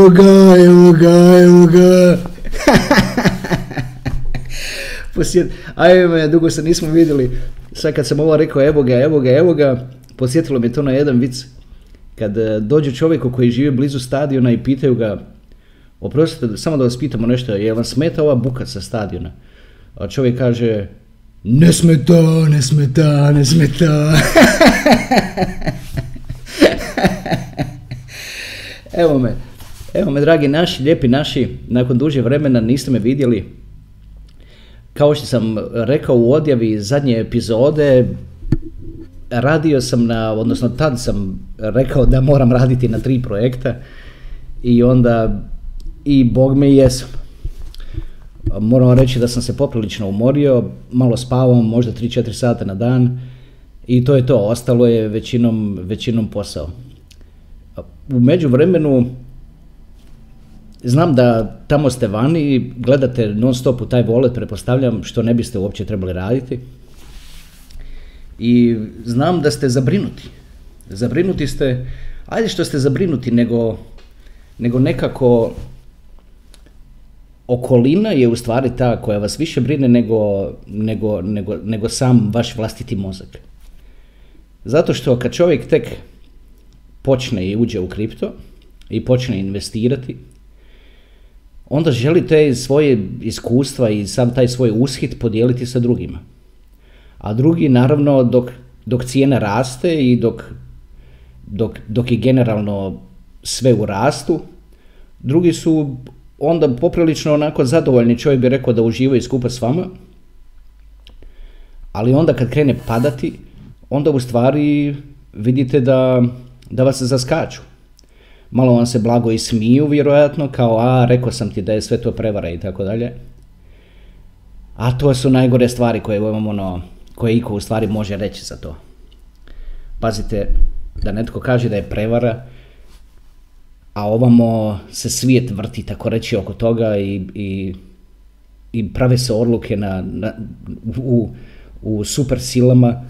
Evo ga, evo ga, evo ga. Posjet, ajme, dugo se nismo vidjeli. Sad kad sam ovo rekao, evo ga, evo ga, evo ga, posjetilo me to na jedan vic. Kad e, dođe čovjeku koji živi blizu stadiona i pitaju ga, oprostite, samo da vas pitamo nešto, je vam smeta ova buka sa stadiona? A čovjek kaže, ne smeta, ne smeta, ne smeta. Evo me, evo me dragi naši, lijepi naši, nakon duže vremena niste me vidjeli. Kao što sam rekao u odjavi zadnje epizode, radio sam na, odnosno tad sam rekao da moram raditi na tri projekta i onda i bog me jesam. Moram reći da sam se poprilično umorio, malo spavao, možda 3-4 sata na dan i to je to, ostalo je većinom, većinom posao u međuvremenu znam da tamo ste vani i gledate non stop u taj volet, prepostavljam što ne biste uopće trebali raditi. I znam da ste zabrinuti. Zabrinuti ste, ajde što ste zabrinuti, nego, nego nekako okolina je u stvari ta koja vas više brine nego, nego, nego, nego sam vaš vlastiti mozak. Zato što kad čovjek tek počne i uđe u kripto i počne investirati, onda želi te svoje iskustva i sam taj svoj ushit podijeliti sa drugima. A drugi, naravno, dok, dok cijena raste i dok, dok, dok je generalno sve u rastu, drugi su onda poprilično onako zadovoljni, čovjek bi rekao da uživaju skupa s vama, ali onda kad krene padati, onda u stvari vidite da da vas zaskaču. Malo vam se blago i smiju, vjerojatno, kao, a, rekao sam ti da je sve to prevara i tako dalje. A to su najgore stvari koje imamo, ono, koje iko u stvari može reći za to. Pazite, da netko kaže da je prevara, a ovamo se svijet vrti, tako reći, oko toga i, i, i prave se odluke na, na, u, u super silama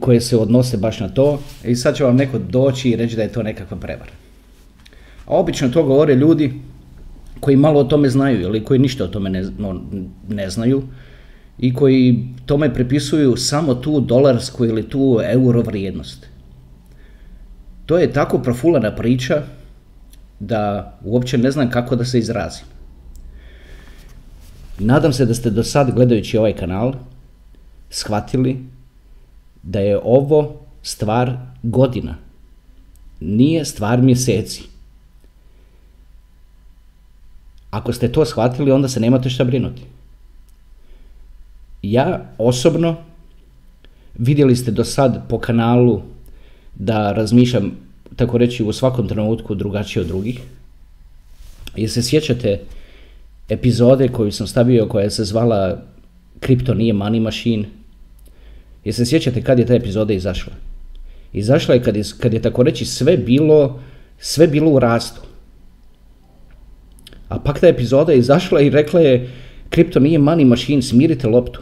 koje se odnose baš na to i sad će vam neko doći i reći da je to nekakva prevara. A obično to govore ljudi koji malo o tome znaju ili koji ništa o tome ne, ne znaju i koji tome prepisuju samo tu dolarsku ili tu euro vrijednost. To je tako profulana priča da uopće ne znam kako da se izrazim. Nadam se da ste do sad gledajući ovaj kanal shvatili da je ovo stvar godina, nije stvar mjeseci. Ako ste to shvatili, onda se nemate šta brinuti. Ja osobno, vidjeli ste do sad po kanalu da razmišljam, tako reći, u svakom trenutku drugačije od drugih. Jer se sjećate epizode koju sam stavio koja se zvala Kripto nije money machine, Jer se sjećate kad je ta epizoda izašla? Izašla je kad je, kad je tako reći sve bilo, sve bilo u rastu. A pak ta epizoda je izašla i rekla je kripto nije money machine, smirite loptu.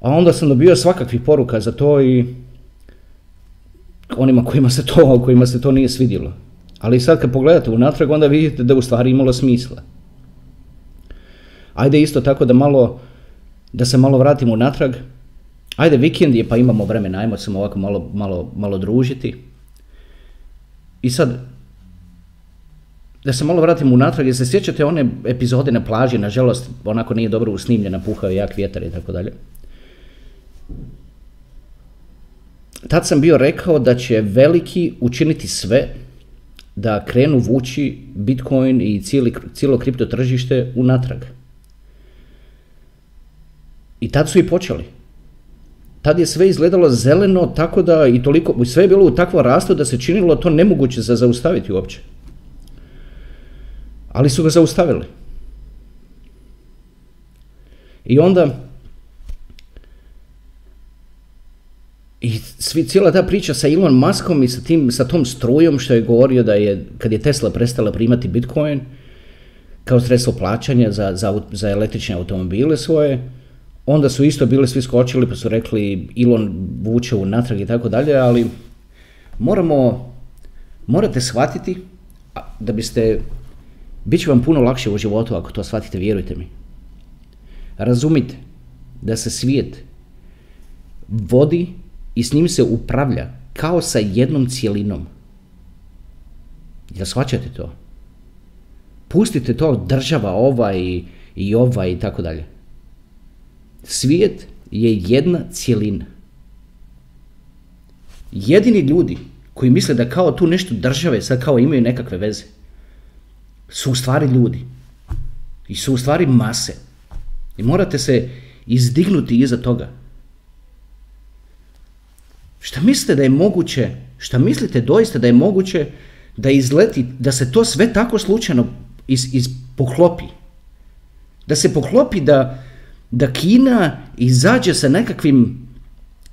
A onda sam dobio svakakvih poruka za to i onima kojima se to, kojima se to nije svidjelo. Ali sad kad pogledate unatrag, onda vidite da u stvari imalo smisla. Ajde isto tako da malo, da se malo vratimo unatrag, ajde vikend je pa imamo vremena, ajmo se ovako malo, malo, malo družiti. I sad, da se malo vratim unatrag, jer se sjećate one epizode na plaži, nažalost, onako nije dobro usnimljena, puhao jak vjetar i tako dalje. Tad sam bio rekao da će veliki učiniti sve da krenu vući Bitcoin i cijeli, cijelo kripto tržište unatrag. I tad su i počeli. Tad je sve izgledalo zeleno tako da i toliko, sve je bilo u takvom rastu da se činilo to nemoguće za zaustaviti uopće. Ali su ga zaustavili. I onda I svi, cijela ta priča sa Elon Muskom i sa, tim, sa tom strujom što je govorio da je, kad je Tesla prestala primati Bitcoin kao sredstvo plaćanja za, za, za električne automobile svoje, onda su isto bili svi skočili pa su rekli Elon vuče u natrag i tako dalje, ali moramo, morate shvatiti da biste, bit će vam puno lakše u životu ako to shvatite, vjerujte mi. Razumite da se svijet vodi i s njim se upravlja kao sa jednom cijelinom. Jel shvaćate to? Pustite to država ova i, i ova i tako dalje. Svijet je jedna cijelina. Jedini ljudi koji misle da kao tu nešto države sad kao imaju nekakve veze su u stvari ljudi. I su u stvari mase. I morate se izdignuti iza toga. Šta mislite da je moguće, šta mislite doista da je moguće da izleti, da se to sve tako slučajno iz, iz poklopi? Da se poklopi da, da Kina izađe sa nekakvim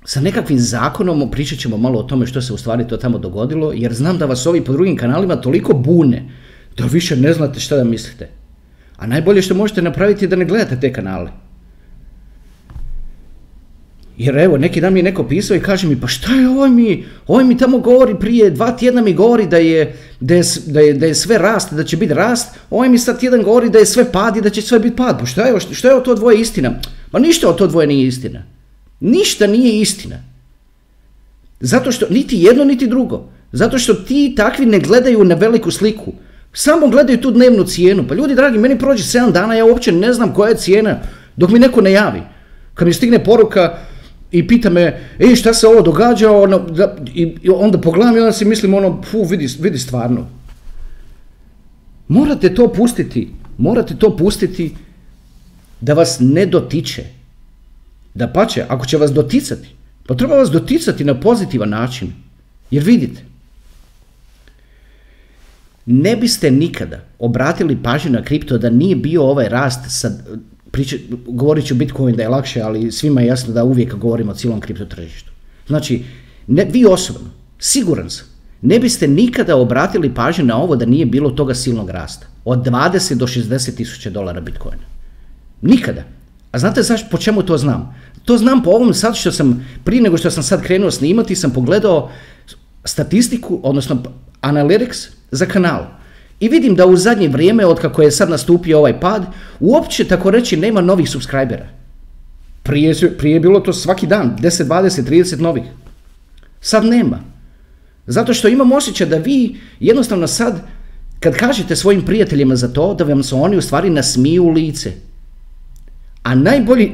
sa nekakvim zakonom, pričat ćemo malo o tome što se u stvari to tamo dogodilo, jer znam da vas ovi po drugim kanalima toliko bune da više ne znate šta da mislite. A najbolje što možete napraviti je da ne gledate te kanale. Jer evo, neki dan mi je neko pisao i kaže mi, pa šta je ovo mi, ovo mi tamo govori prije dva tjedna mi govori da je, da je, da je, da je sve rast, da će biti rast, ovaj mi sad tjedan govori da je sve pad i da će sve biti pad. Pa šta je, šta je o to dvoje istina? Pa ništa o to dvoje nije istina. Ništa nije istina. Zato što, niti jedno, niti drugo. Zato što ti takvi ne gledaju na veliku sliku. Samo gledaju tu dnevnu cijenu. Pa ljudi dragi, meni prođe 7 dana, ja uopće ne znam koja je cijena dok mi neko ne javi. Kad mi stigne poruka, i pita me, ej šta se ovo događa, ono, da, i, i, onda pogledam i onda si mislim ono, fu, vidi, vidi stvarno. Morate to pustiti, morate to pustiti da vas ne dotiče. Da pače, ako će vas doticati, pa treba vas doticati na pozitivan način. Jer vidite, ne biste nikada obratili pažnju na kripto da nije bio ovaj rast sa priča, govorit ću Bitcoin da je lakše, ali svima je jasno da uvijek govorimo o cijelom kripto tržištu. Znači, ne, vi osobno, siguran sam, ne biste nikada obratili pažnju na ovo da nije bilo toga silnog rasta. Od 20 do 60 tisuća dolara Bitcoina. Nikada. A znate zašto, po čemu to znam? To znam po ovom sad što sam, prije nego što sam sad krenuo snimati, sam pogledao statistiku, odnosno analytics za kanal. I vidim da u zadnje vrijeme, od kako je sad nastupio ovaj pad, uopće tako reći nema novih subscribera. Prije, prije je bilo to svaki dan, 10, 20, 30 novih. Sad nema. Zato što imam osjećaj da vi jednostavno sad, kad kažete svojim prijateljima za to, da vam se oni u stvari nasmiju u lice. A najbolji,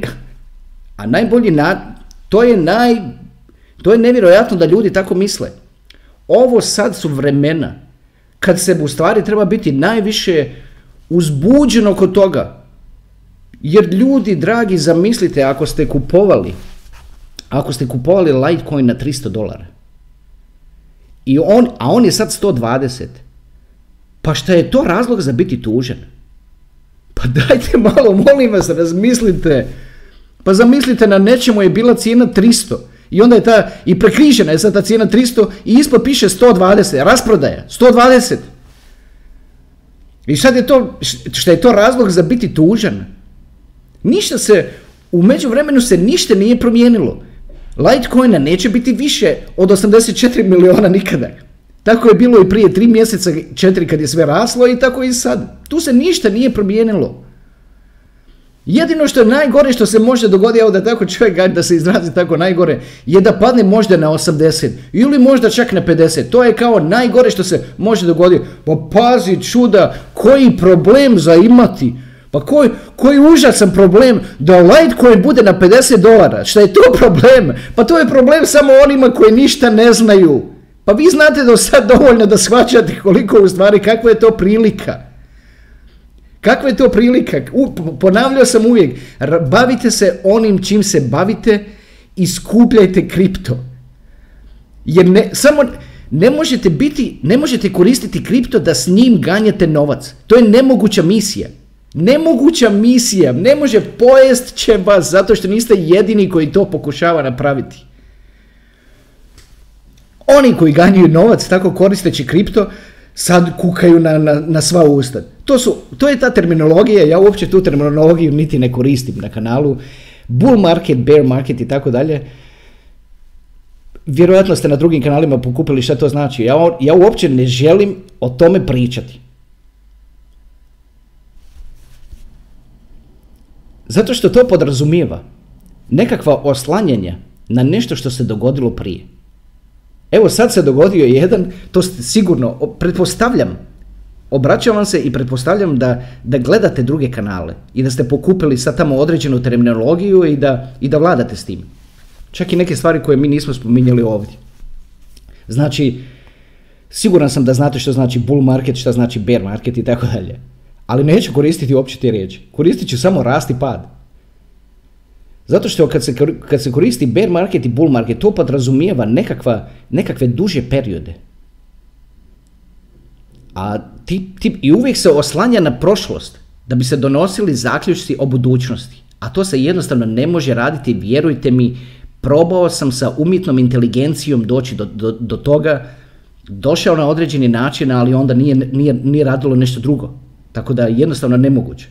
a najbolji, na, to je naj, to je nevjerojatno da ljudi tako misle. Ovo sad su vremena kad se u stvari treba biti najviše uzbuđeno kod toga. Jer ljudi, dragi, zamislite ako ste kupovali, ako ste kupovali Litecoin na 300 dolara, i on, a on je sad 120, pa šta je to razlog za biti tužen? Pa dajte malo, molim vas, razmislite. Pa zamislite, na nečemu je bila cijena 300 i onda je ta, i prekrižena je sad ta cijena 300 i ispod piše 120, rasprodaja, 120. I sad je to, što je to razlog za biti tužan? Ništa se, u međuvremenu se ništa nije promijenilo. Litecoina neće biti više od 84 miliona nikada. Tako je bilo i prije tri mjeseca, četiri kad je sve raslo i tako i sad. Tu se ništa nije promijenilo. Jedino što je najgore što se može dogoditi, evo da tako čovjek da se izrazi tako najgore, je da padne možda na 80 ili možda čak na 50. To je kao najgore što se može dogoditi. Pa pazi čuda, koji problem za imati. Pa koji, koji užasan problem da Litecoin bude na 50 dolara. Šta je to problem? Pa to je problem samo onima koji ništa ne znaju. Pa vi znate da sad dovoljno da shvaćate koliko u stvari, kakva je to prilika. Kakva je to prilika? ponavljao sam uvijek, bavite se onim čim se bavite i skupljajte kripto. Jer ne, samo, ne možete biti, ne možete koristiti kripto da s njim ganjate novac. To je nemoguća misija. Nemoguća misija. Ne može pojest će vas zato što niste jedini koji to pokušava napraviti. Oni koji ganjaju novac tako koristeći kripto sad kukaju na, na, na sva usta. To, su, to je ta terminologija, ja uopće tu terminologiju niti ne koristim na kanalu. Bull market, bear market i tako dalje vjerojatno ste na drugim kanalima pokupili šta to znači. Ja, ja uopće ne želim o tome pričati. Zato što to podrazumijeva nekakva oslanjanja na nešto što se dogodilo prije. Evo sad se dogodio jedan, to sigurno, pretpostavljam, obraćam vam se i pretpostavljam da, da gledate druge kanale i da ste pokupili sad tamo određenu terminologiju i da, i da vladate s tim. Čak i neke stvari koje mi nismo spominjali ovdje. Znači, siguran sam da znate što znači bull market, što znači bear market i tako dalje. Ali neću koristiti uopće te riječi. Koristit ću samo rast i pad. Zato što kad se, kad se koristi bear market i bull market, to podrazumijeva nekakva, nekakve duže periode. A ti, ti, i uvijek se oslanja na prošlost da bi se donosili zaključci o budućnosti. A to se jednostavno ne može raditi, vjerujte mi, probao sam sa umjetnom inteligencijom doći do, do, do toga, došao na određeni način, ali onda nije, nije, nije radilo nešto drugo. Tako da je jednostavno nemoguće.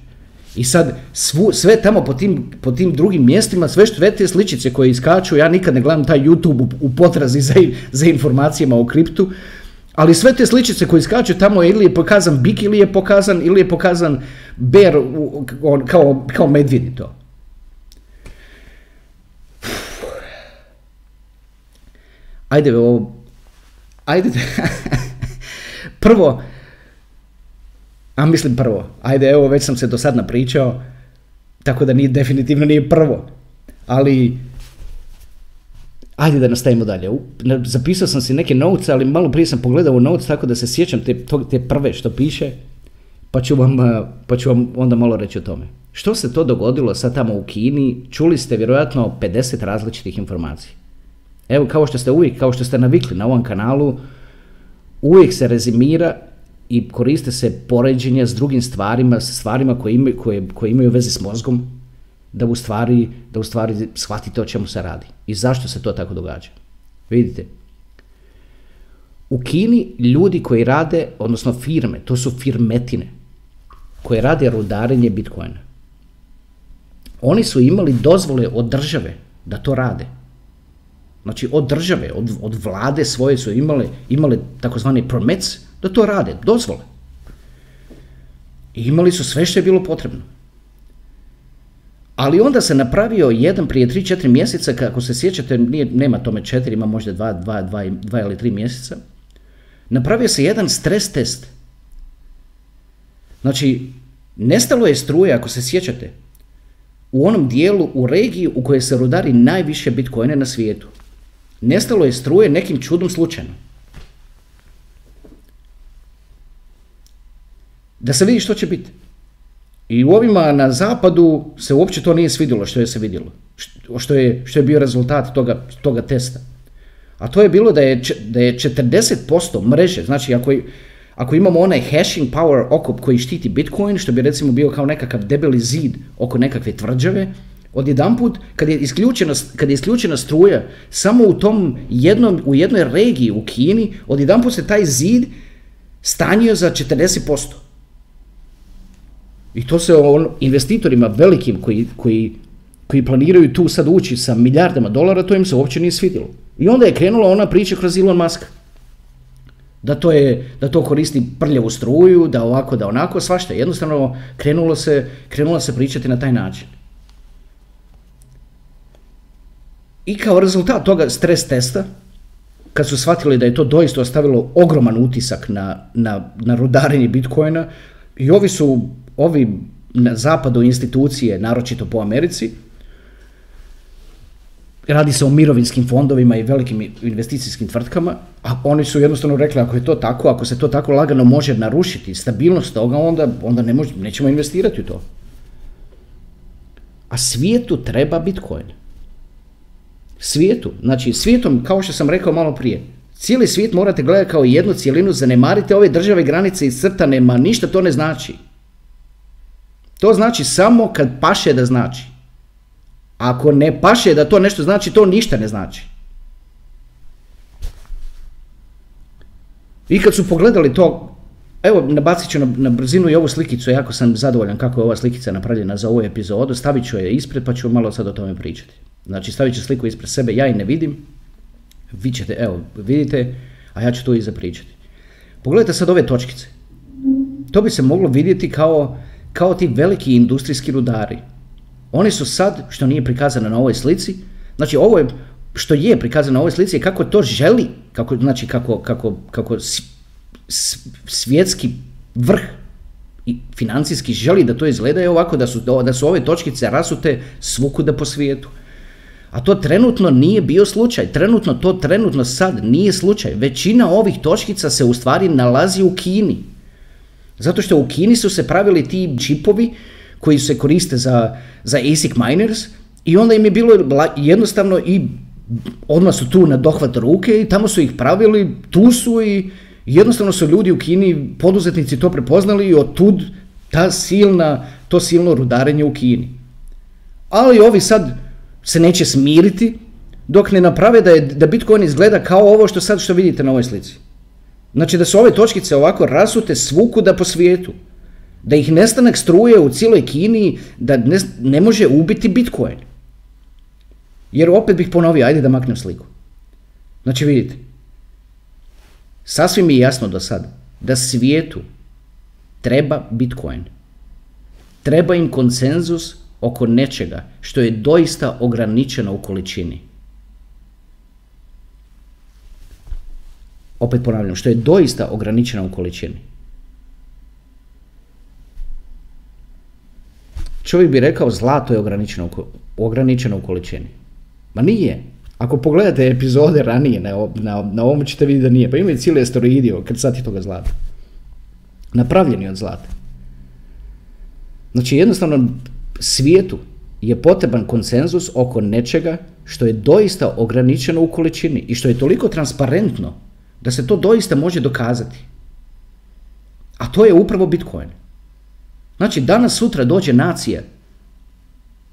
I sad svu, sve tamo po tim, po tim drugim mjestima, sve što te sličice koje iskaču, ja nikad ne gledam taj YouTube u, u potrazi za, za informacijama o kriptu, ali sve te sličice koje iskaču tamo ili je pokazan bik ili je pokazan ili je pokazan bear kao, kao medvjedi to. ajde ovo, ajde, prvo, a mislim prvo, ajde evo već sam se do sad napričao, tako da nije, definitivno nije prvo, ali ajde da nastavimo dalje. Zapisao sam si neke notes, ali malo prije sam pogledao u notes tako da se sjećam te, te prve što piše, pa ću, vam, pa ću vam onda malo reći o tome. Što se to dogodilo sad tamo u Kini? Čuli ste vjerojatno 50 različitih informacija. Evo, kao što ste uvijek, kao što ste navikli na ovom kanalu, uvijek se rezimira i koriste se poređenja s drugim stvarima, s stvarima koje imaju, koje, koje imaju veze s mozgom, da u stvari, da u stvari shvatite o čemu se radi i zašto se to tako događa. Vidite, u Kini ljudi koji rade, odnosno firme, to su firmetine, koje rade rudarenje Bitcoina. Oni su imali dozvole od države da to rade. Znači od države, od, od vlade svoje su imale, imale takozvani promets da to rade, dozvole. I imali su sve što je bilo potrebno. Ali onda se napravio jedan prije 3-4 mjeseca, kako se sjećate, nije, nema tome 4, ima možda 2, 2, 2, 2 ili 3 mjeseca, napravio se jedan stres test. Znači, nestalo je struje, ako se sjećate, u onom dijelu, u regiji u kojoj se rudari najviše bitcoine na svijetu. Nestalo je struje nekim čudom slučajno. Da se vidi što će biti. I u ovima na zapadu se uopće to nije svidjelo što je se vidjelo. Što je, što je bio rezultat toga, toga testa. A to je bilo da je, da je 40% mreže, znači ako, ako imamo onaj hashing power okop koji štiti Bitcoin, što bi recimo bio kao nekakav debeli zid oko nekakve tvrđave, odjedanput kad je isključena, kad je isključena struja samo u tom jednom, u jednoj regiji u Kini, odjedanput se taj zid stanio za 40%. I to se on, investitorima velikim koji, koji, koji planiraju tu sad ući sa milijardama dolara, to im se uopće nije svidjelo. I onda je krenula ona priča kroz Elon Musk. Da to, je, da to koristi prljavu struju, da ovako, da onako, svašta. Jednostavno krenulo se, krenulo se pričati na taj način. I kao rezultat toga stres testa, kad su shvatili da je to doista ostavilo ogroman utisak na, na, na rudarenje Bitcoina, i ovi su, ovi na zapadu institucije, naročito po Americi, radi se o mirovinskim fondovima i velikim investicijskim tvrtkama, a oni su jednostavno rekli ako je to tako, ako se to tako lagano može narušiti, stabilnost toga, onda, onda ne može, nećemo investirati u to. A svijetu treba Bitcoin. Svijetu, znači svijetom, kao što sam rekao malo prije, cijeli svijet morate gledati kao jednu cijelinu, zanemarite ove države granice i crtane, ma ništa to ne znači. To znači samo kad paše da znači. Ako ne paše da to nešto znači, to ništa ne znači. I kad su pogledali to, evo nabacit ću na, na brzinu i ovu slikicu, jako sam zadovoljan kako je ova slikica napravljena za ovu epizodu, stavit ću je ispred pa ću malo sad o tome pričati. Znači stavit ću sliku ispred sebe, ja i ne vidim, vi ćete, evo, vidite, a ja ću to i zapričati. Pogledajte sad ove točkice. To bi se moglo vidjeti kao, kao ti veliki industrijski rudari. Oni su sad, što nije prikazano na ovoj slici, znači ovo je, što je prikazano na ovoj slici je kako to želi, kako, znači kako, kako, kako svjetski vrh i financijski želi da to izgleda je ovako da su, da su ove točkice rasute svukuda po svijetu. A to trenutno nije bio slučaj. Trenutno to trenutno sad nije slučaj. Većina ovih točkica se u stvari nalazi u Kini. Zato što u Kini su se pravili ti čipovi koji se koriste za, za ASIC miners i onda im je bilo jednostavno i odmah su tu na dohvat ruke i tamo su ih pravili, tu su i jednostavno su ljudi u Kini, poduzetnici to prepoznali i otud ta silna, to silno rudarenje u Kini. Ali ovi sad se neće smiriti dok ne naprave da, je, da Bitcoin izgleda kao ovo što sad što vidite na ovoj slici. Znači da su ove točkice ovako rasute svukuda po svijetu. Da ih nestanak struje u cijeloj Kini, da ne, ne može ubiti Bitcoin. Jer opet bih ponovio, ajde da maknem sliku. Znači vidite, sasvim je jasno do sada da svijetu treba Bitcoin. Treba im konsenzus oko nečega što je doista ograničeno u količini. Opet ponavljam, što je doista ograničeno u količini. Čovjek bi rekao zlato je ograničeno, ograničeno u količini. Ma nije. Ako pogledate epizode ranije na, na, na ovom ćete vidjeti da nije. Pa imaju cijeli asteroidi kad sad toga zlata. Napravljeni od zlata. Znači jednostavno svijetu je potreban konsenzus oko nečega što je doista ograničeno u količini i što je toliko transparentno da se to doista može dokazati. A to je upravo Bitcoin. Znači, danas sutra dođe nacija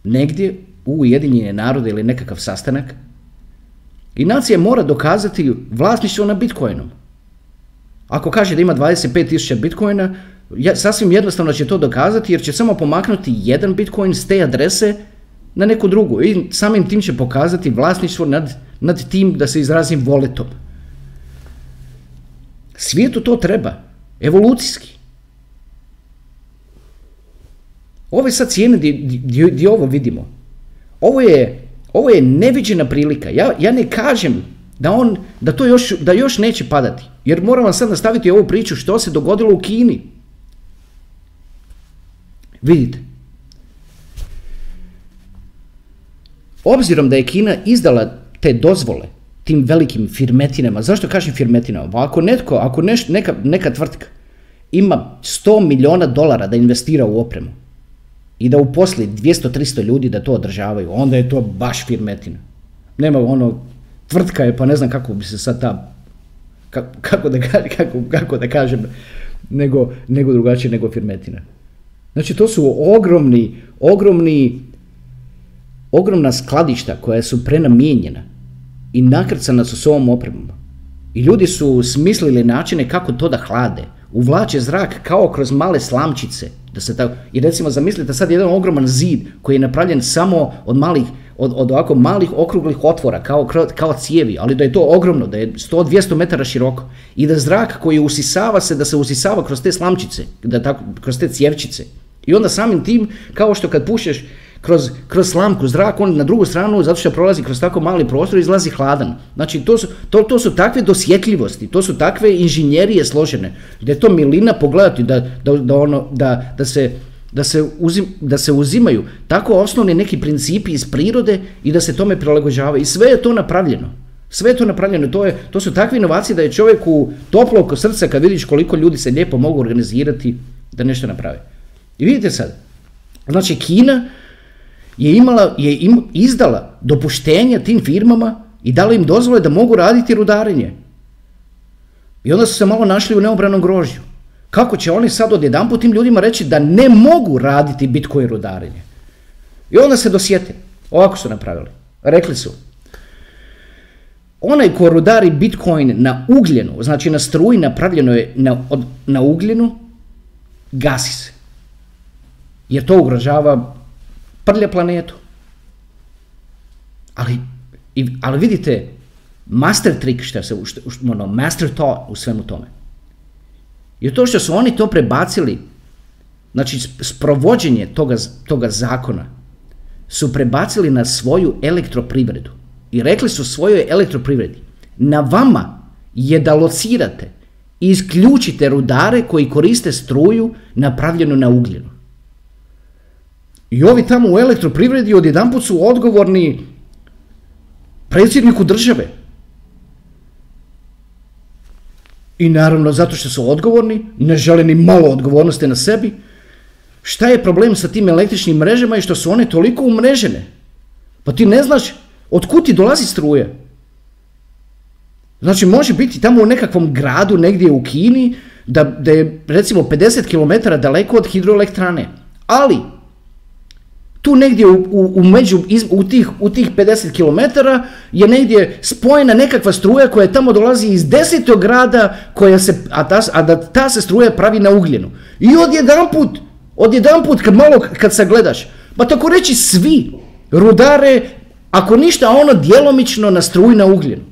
negdje u Ujedinjene narode ili nekakav sastanak i nacija mora dokazati vlasništvo na Bitcoinom. Ako kaže da ima 25.000 Bitcoina, ja, sasvim jednostavno će to dokazati jer će samo pomaknuti jedan Bitcoin s te adrese na neku drugu i samim tim će pokazati vlasništvo nad, nad tim da se izrazim voletom. Svijetu to treba, evolucijski. Ove sad cijene gdje ovo vidimo, ovo je, ovo je neviđena prilika. Ja, ja ne kažem da, on, da to još, da još neće padati, jer moram vam sad nastaviti ovu priču što se dogodilo u Kini. Vidite. Obzirom da je Kina izdala te dozvole tim velikim firmetinama, zašto kažem firmetinama? Pa ako netko, ako neš, neka, neka tvrtka ima 100 milijuna dolara da investira u opremu i da uposli 200-300 ljudi da to održavaju, onda je to baš firmetina. Nema ono, tvrtka je, pa ne znam kako bi se sad ta, kako, da, kako, kako da kažem, nego, nego drugačije nego firmetina. Znači to su ogromni, ogromni, ogromna skladišta koja su prenamijenjena i nakrcana su s ovom opremom. I ljudi su smislili načine kako to da hlade. Uvlače zrak kao kroz male slamčice. Da se tako, I recimo zamislite sad jedan ogroman zid koji je napravljen samo od malih, od, od ovako malih okruglih otvora, kao, kao cijevi, ali da je to ogromno, da je 100-200 metara široko. I da zrak koji usisava se, da se usisava kroz te slamčice, da tako, kroz te cijevčice. I onda samim tim, kao što kad pušeš kroz, kroz slamku zrak, on na drugu stranu, zato što prolazi kroz tako mali prostor, izlazi hladan. Znači, to su, to, to su takve dosjetljivosti, to su takve inženjerije složene, da je to milina pogledati, da, da, da, ono, da, da se da se, da se uzimaju tako osnovni neki principi iz prirode i da se tome prilagođavaju. I sve je to napravljeno. Sve je to napravljeno. To, je, to su takve inovacije da je čovjek u toplo oko srca kad vidiš koliko ljudi se lijepo mogu organizirati da nešto naprave. I vidite sad, znači Kina je imala, je im, izdala dopuštenja tim firmama i dala im dozvole da mogu raditi rudarenje. I onda su se malo našli u neobranom grožju. Kako će oni sad odjedanput tim ljudima reći da ne mogu raditi Bitcoin rudarenje? I onda se dosjete. Ovako su napravili. Rekli su, onaj ko rudari Bitcoin na ugljenu, znači na struji napravljeno je na, na ugljenu, gasi se. Jer to ugrožava prlja planetu. Ali, ali vidite, master trik, što se, ono, master thought u svemu tome. Je to što su oni to prebacili, znači sprovođenje toga, toga zakona, su prebacili na svoju elektroprivredu. I rekli su svojoj elektroprivredi, na vama je da locirate i isključite rudare koji koriste struju napravljenu na ugljenu. I ovi tamo u elektroprivredi odjedanput su odgovorni predsjedniku države. I naravno zato što su odgovorni, ne žele ni malo odgovornosti na sebi. Šta je problem sa tim električnim mrežama i što su one toliko umrežene? Pa ti ne znaš od kud ti dolazi struje. Znači može biti tamo u nekakvom gradu negdje u Kini da, da je recimo 50 km daleko od hidroelektrane. Ali tu negdje u, u, u među, u, tih, u tih 50 km je negdje spojena nekakva struja koja tamo dolazi iz desetog grada koja se, a, ta, a da ta se struja pravi na ugljenu. I odjedanput, odjedanput kad malo kad se gledaš, pa tako reći svi rudare, ako ništa ono djelomično na struju na ugljenu.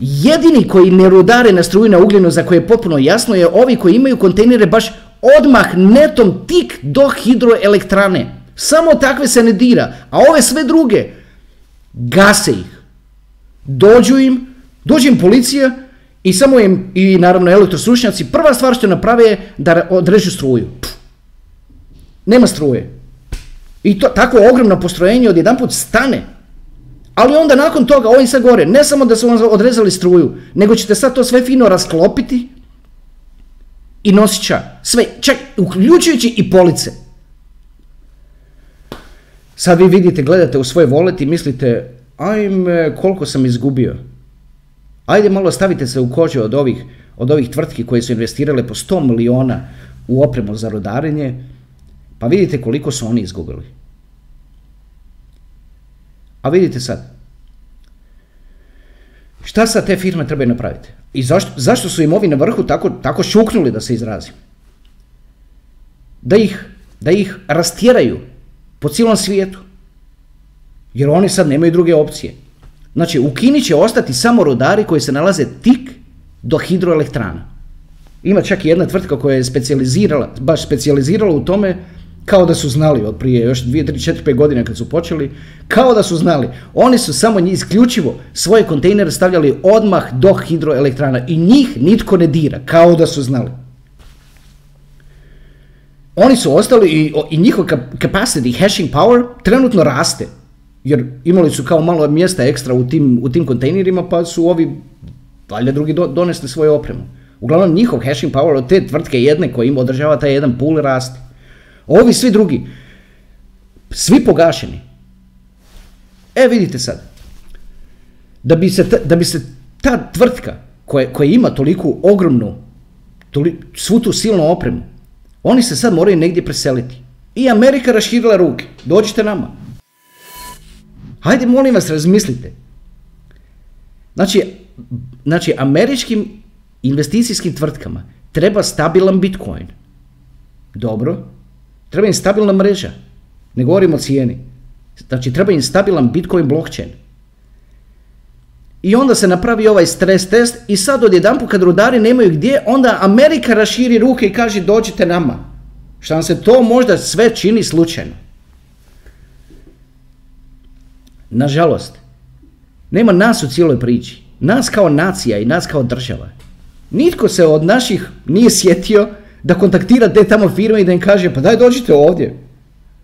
Jedini koji ne rudare na struju na ugljenu za koje je potpuno jasno je ovi koji imaju kontejnere baš odmah netom tik do hidroelektrane. Samo takve se ne dira, a ove sve druge gase ih. Dođu im, dođe im policija i samo im, i naravno elektrostručnjaci, prva stvar što naprave je da odrežu struju. Nema struje. I to, tako ogromno postrojenje odjedanput stane. Ali onda nakon toga, ovim sad gore, ne samo da su vam odrezali struju, nego ćete sad to sve fino rasklopiti i nosića. Sve, čak uključujući i police. Sad vi vidite, gledate u svoj volet i mislite, ajme, koliko sam izgubio. Ajde malo stavite se u kođe od ovih, od ovih tvrtki koje su investirale po 100 miliona u opremu za rodarenje, pa vidite koliko su oni izgubili. A vidite sad, šta sad te firme trebaju napraviti? I zašto, zašto su im ovi na vrhu tako, tako šuknuli da se izrazim? Da ih, da ih rastjeraju po cijelom svijetu. Jer oni sad nemaju druge opcije. Znači, u Kini će ostati samo rodari koji se nalaze tik do hidroelektrana. Ima čak i jedna tvrtka koja je specijalizirala, baš specijalizirala u tome kao da su znali od prije još 2, 3, 4, 5 godina kad su počeli, kao da su znali. Oni su samo njih isključivo svoje kontejnere stavljali odmah do hidroelektrana i njih nitko ne dira, kao da su znali. Oni su ostali i, i njihov capacity, hashing power trenutno raste. Jer imali su kao malo mjesta ekstra u tim, u tim kontejnerima pa su ovi valjda drugi do, donesli svoju opremu. Uglavnom njihov hashing power od te tvrtke jedne koja im održava taj jedan pool raste. Ovi svi drugi, svi pogašeni. E vidite sad, da bi se ta, da bi se ta tvrtka koja, koja ima toliku ogromnu, toli, svu tu silnu opremu, oni se sad moraju negdje preseliti. I Amerika raširila ruke. Dođite nama. Hajde, molim vas, razmislite. Znači, znači, američkim investicijskim tvrtkama treba stabilan Bitcoin. Dobro. Treba im stabilna mreža. Ne govorimo o cijeni. Znači, treba im stabilan Bitcoin blockchain. I onda se napravi ovaj stres test i sad odjedanput kad rudari nemaju gdje, onda Amerika raširi ruke i kaže dođite nama. Što nam se to možda sve čini slučajno. Nažalost, nema nas u cijeloj priči. Nas kao nacija i nas kao država. Nitko se od naših nije sjetio da kontaktira te tamo firme i da im kaže pa daj dođite ovdje.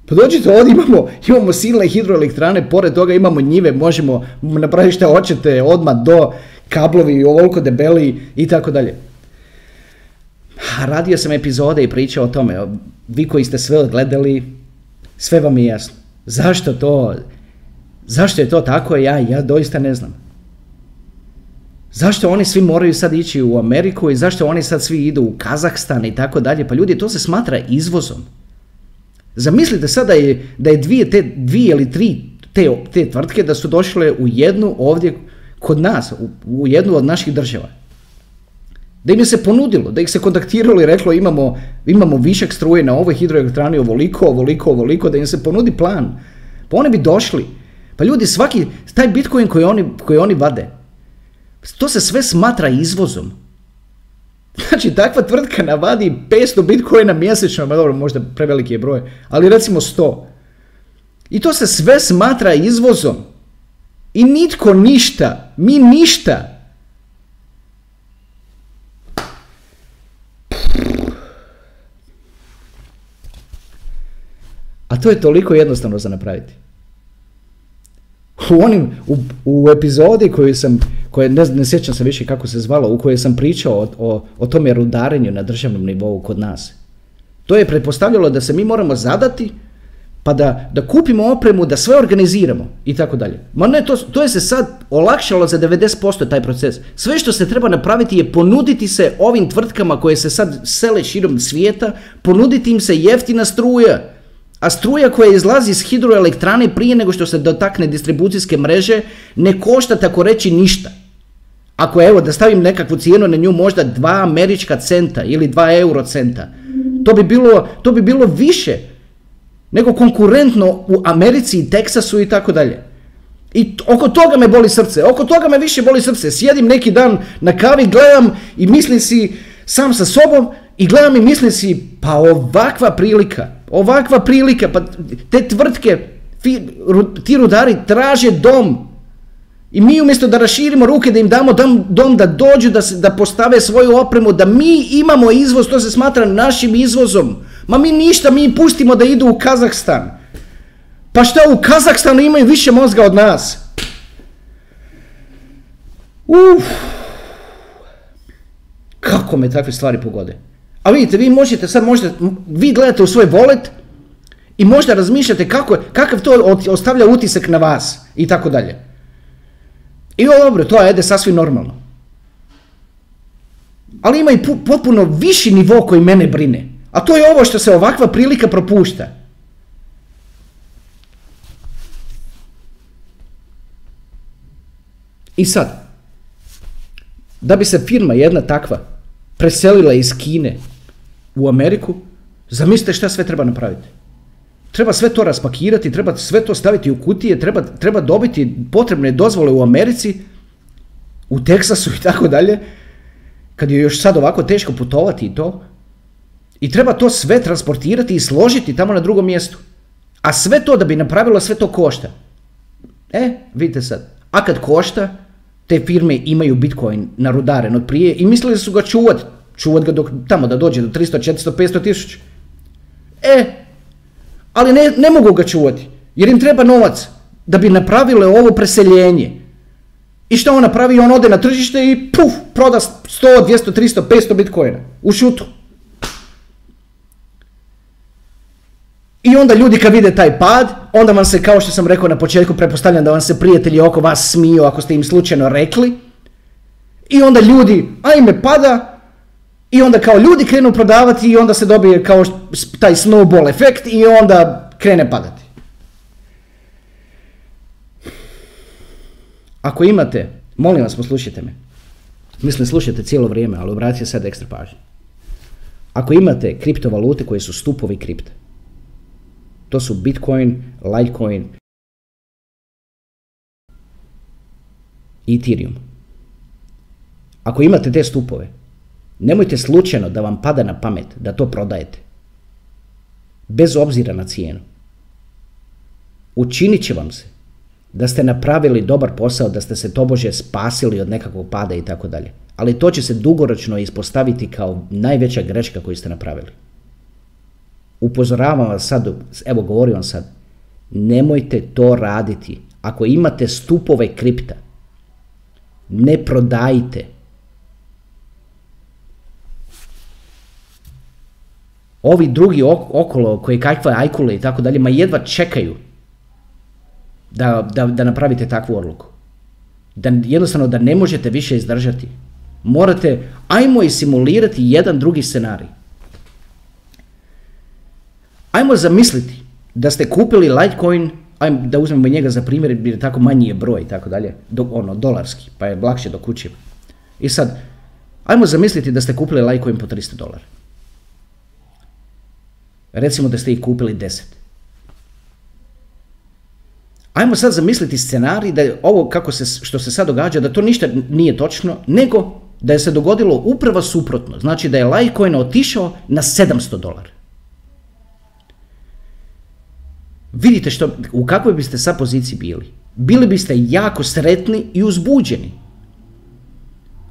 Pa dođite ovdje, imamo, imamo silne hidroelektrane, pored toga imamo njive, možemo napraviti što hoćete odmah do kablovi ovoliko debeli i tako dalje. Radio sam epizode i pričao o tome. Vi koji ste sve odgledali, sve vam je jasno. Zašto to, zašto je to tako, ja, ja doista ne znam. Zašto oni svi moraju sad ići u Ameriku i zašto oni sad svi idu u Kazahstan i tako dalje? Pa ljudi, to se smatra izvozom. Zamislite sad da je, da je dvije, te, dvije ili tri te, te tvrtke da su došle u jednu ovdje kod nas, u, u jednu od naših država. Da im je se ponudilo, da ih se kontaktiralo i reklo imamo, imamo višak struje na ovoj hidroelektrani ovoliko, ovoliko, ovoliko, da im se ponudi plan. Pa oni bi došli. Pa ljudi, svaki, taj bitcoin koji oni, koji oni vade, to se sve smatra izvozom. Znači, takva tvrtka navadi 500 bitcoina mjesečno, dobro, možda preveliki je broj, ali recimo 100. I to se sve smatra izvozom. I nitko ništa, mi ništa. A to je toliko jednostavno za napraviti. U onim, u, u epizodi koju sam, koje ne, ne sjećam se više kako se zvalo, u kojoj sam pričao o, o, o tome rudarenju na državnom nivou kod nas. To je pretpostavljalo da se mi moramo zadati pa da, da kupimo opremu, da sve organiziramo i tako dalje. Ma ne, to, to je se sad olakšalo za 90% taj proces. Sve što se treba napraviti je ponuditi se ovim tvrtkama koje se sad sele širom svijeta, ponuditi im se jeftina struja, a struja koja izlazi iz hidroelektrane prije nego što se dotakne distribucijske mreže ne košta tako reći ništa. Ako evo da stavim nekakvu cijenu na nju možda 2 američka centa ili 2 euro centa, to bi bilo, to bi bilo više nego konkurentno u Americi i Teksasu i tako dalje. I oko toga me boli srce, oko toga me više boli srce. Sjedim neki dan na kavi, gledam i mislim si sam sa sobom i gledam i mislim si pa ovakva prilika, ovakva prilika, pa te tvrtke, ti rudari traže dom. I mi umjesto da raširimo ruke, da im damo dom, dom da dođu, da, se, da postave svoju opremu, da mi imamo izvoz, to se smatra našim izvozom. Ma mi ništa, mi pustimo da idu u Kazahstan. Pa šta u Kazahstanu imaju više mozga od nas? Uf. Kako me takve stvari pogode? A vidite, vi možete sad možete, vi gledate u svoj volet i možda razmišljate kako, kakav to ostavlja utisak na vas i tako dalje. I ovo dobro, to je sasvim normalno. Ali ima i potpuno viši nivo koji mene brine. A to je ovo što se ovakva prilika propušta. I sad, da bi se firma jedna takva preselila iz Kine u Ameriku, zamislite šta sve treba napraviti. Treba sve to raspakirati, treba sve to staviti u kutije, treba, treba dobiti potrebne dozvole u Americi, u Teksasu i tako dalje, kad je još sad ovako teško putovati i to, i treba to sve transportirati i složiti tamo na drugom mjestu. A sve to da bi napravilo, sve to košta. E, vidite sad. A kad košta, te firme imaju Bitcoin narudaren od prije i mislili su ga čuvat. Čuvat ga dok, tamo da dođe do 300, 400, 500 tisuća. E, ali ne, ne mogu ga čuvati. Jer im treba novac da bi napravile ovo preseljenje. I što on napravi? On ode na tržište i puf, proda 100, 200, 300, 500 bitcoina. U šutu. I onda ljudi kad vide taj pad, onda vam se, kao što sam rekao na početku, pretpostavljam da vam se prijatelji oko vas smiju ako ste im slučajno rekli. I onda ljudi, ajme pada, i onda kao ljudi krenu prodavati i onda se dobije kao taj snowball efekt i onda krene padati. Ako imate, molim vas poslušajte me. Mislim, slušajte cijelo vrijeme, ali obratite sad ekstra pažnje. Ako imate kriptovalute koje su stupovi kripte, to su Bitcoin, Litecoin, Ethereum. Ako imate te stupove, nemojte slučajno da vam pada na pamet da to prodajete. Bez obzira na cijenu. Učinit će vam se da ste napravili dobar posao, da ste se tobože spasili od nekakvog pada i tako dalje. ali to će se dugoročno ispostaviti kao najveća greška koju ste napravili. Upozoravam vas sad, evo govorim vam sad, nemojte to raditi. Ako imate stupove kripta, ne prodajte. Ovi drugi okolo, koji kakve ajkule i tako dalje, ma jedva čekaju da, da, da napravite takvu odluku. Da jednostavno da ne možete više izdržati. Morate, ajmo i simulirati jedan drugi scenarij. Ajmo zamisliti da ste kupili Litecoin, ajmo da uzmemo njega za primjer jer je tako manji je broj i tako dalje, do, ono, dolarski, pa je lakše do kuće. I sad, ajmo zamisliti da ste kupili Litecoin po 300 dolara. Recimo da ste ih kupili 10. Ajmo sad zamisliti scenarij da je ovo kako se, što se sad događa, da to ništa nije točno, nego da je se dogodilo upravo suprotno. Znači da je Litecoin otišao na 700 dolara. Vidite što, u kakvoj biste sad poziciji bili. Bili biste jako sretni i uzbuđeni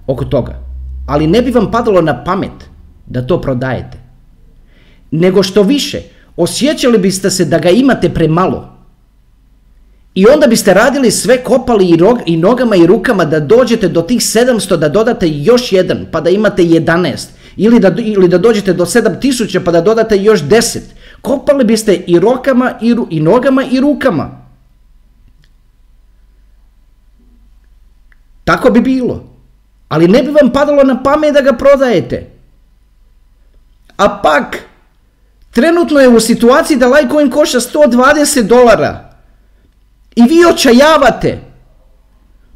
oko toga. Ali ne bi vam padalo na pamet da to prodajete. Nego što više, osjećali biste se da ga imate premalo i onda biste radili sve, kopali i, i nogama i rukama da dođete do tih 700, da dodate još jedan, pa da imate 11. Ili da, ili da dođete do 7000 pa da dodate još 10. Kopali biste i rokama i, i nogama i rukama. Tako bi bilo. Ali ne bi vam padalo na pamet da ga prodajete. A pak, trenutno je u situaciji da Litecoin koša 120 dolara. I vi očajavate.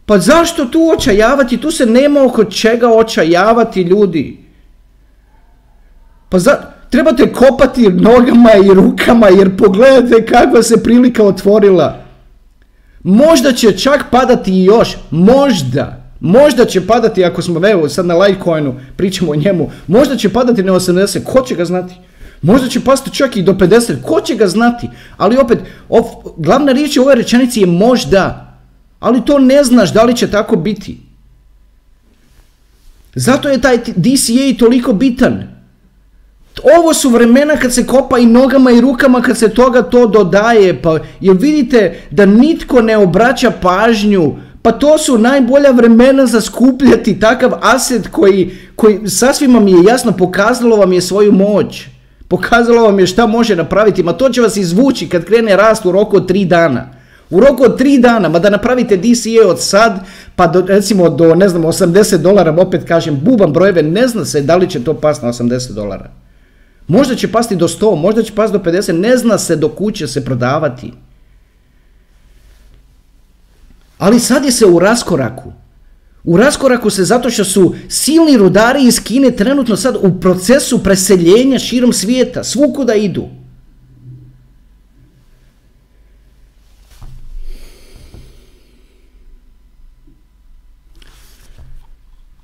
Pa zašto tu očajavati? Tu se nema oko čega očajavati ljudi. Pa za, trebate kopati nogama i rukama jer pogledajte kakva se prilika otvorila. Možda će čak padati i još. Možda. Možda će padati ako smo evo sad na Litecoinu pričamo o njemu. Možda će padati na 80. Ko će ga znati? Možda će pasti čak i do 50, ko će ga znati? Ali opet, glavna riječ u ovoj rečenici je možda. Ali to ne znaš da li će tako biti. Zato je taj DCA toliko bitan. Ovo su vremena kad se kopa i nogama i rukama kad se toga to dodaje. Pa jel vidite da nitko ne obraća pažnju pa to su najbolja vremena za skupljati takav aset koji, koji sasvim vam je jasno pokazalo vam je svoju moć. Pokazalo vam je šta može napraviti, ma to će vas izvući kad krene rast u roku od tri dana. U roku od tri dana, ma da napravite DCA od sad, pa do, recimo do, ne znam, 80 dolara, opet kažem, buban brojeve, ne zna se da li će to pasti na 80 dolara. Možda će pasti do 100, možda će pasti do 50, ne zna se do kuće se prodavati. Ali sad je se u raskoraku. U raskoraku se zato što su silni rudari iz Kine trenutno sad u procesu preseljenja širom svijeta, svukuda idu.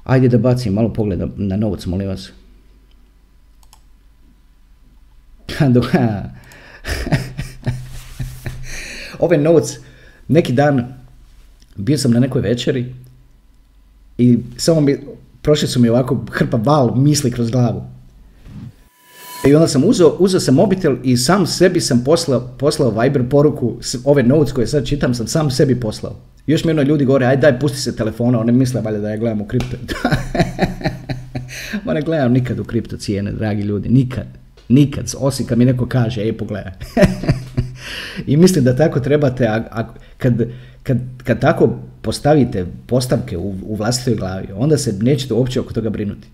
Ajde da bacim malo pogled na novac, molim vas. Ovaj novac, neki dan bio sam na nekoj večeri i samo mi, prošli su mi ovako hrpa val misli kroz glavu. I onda sam uzeo, uzeo sam mobitel i sam sebi sam poslao, poslao Viber poruku, ove notes koje sad čitam sam sam sebi poslao. Još mi ono ljudi govore, aj daj pusti se telefona, one misle valjda da ja gledam u kripto. Ma ne gledam nikad u kripto cijene, dragi ljudi, nikad. Nikad, osim kad mi neko kaže, ej pogledaj. I mislim da tako trebate, a, a kad, kad, kad tako postavite postavke u, u vlastitoj glavi, onda se nećete uopće oko toga brinuti.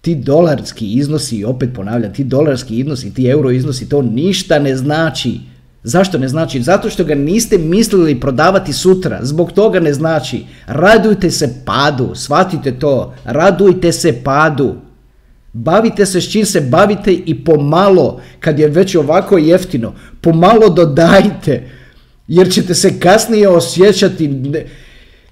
Ti dolarski iznosi, opet ponavljam, ti dolarski iznosi, ti euro iznosi, to ništa ne znači. Zašto ne znači? Zato što ga niste mislili prodavati sutra. Zbog toga ne znači. Radujte se padu. Shvatite to. Radujte se padu. Bavite se s čim se bavite i pomalo, kad je već ovako jeftino, pomalo dodajte jer ćete se kasnije osjećati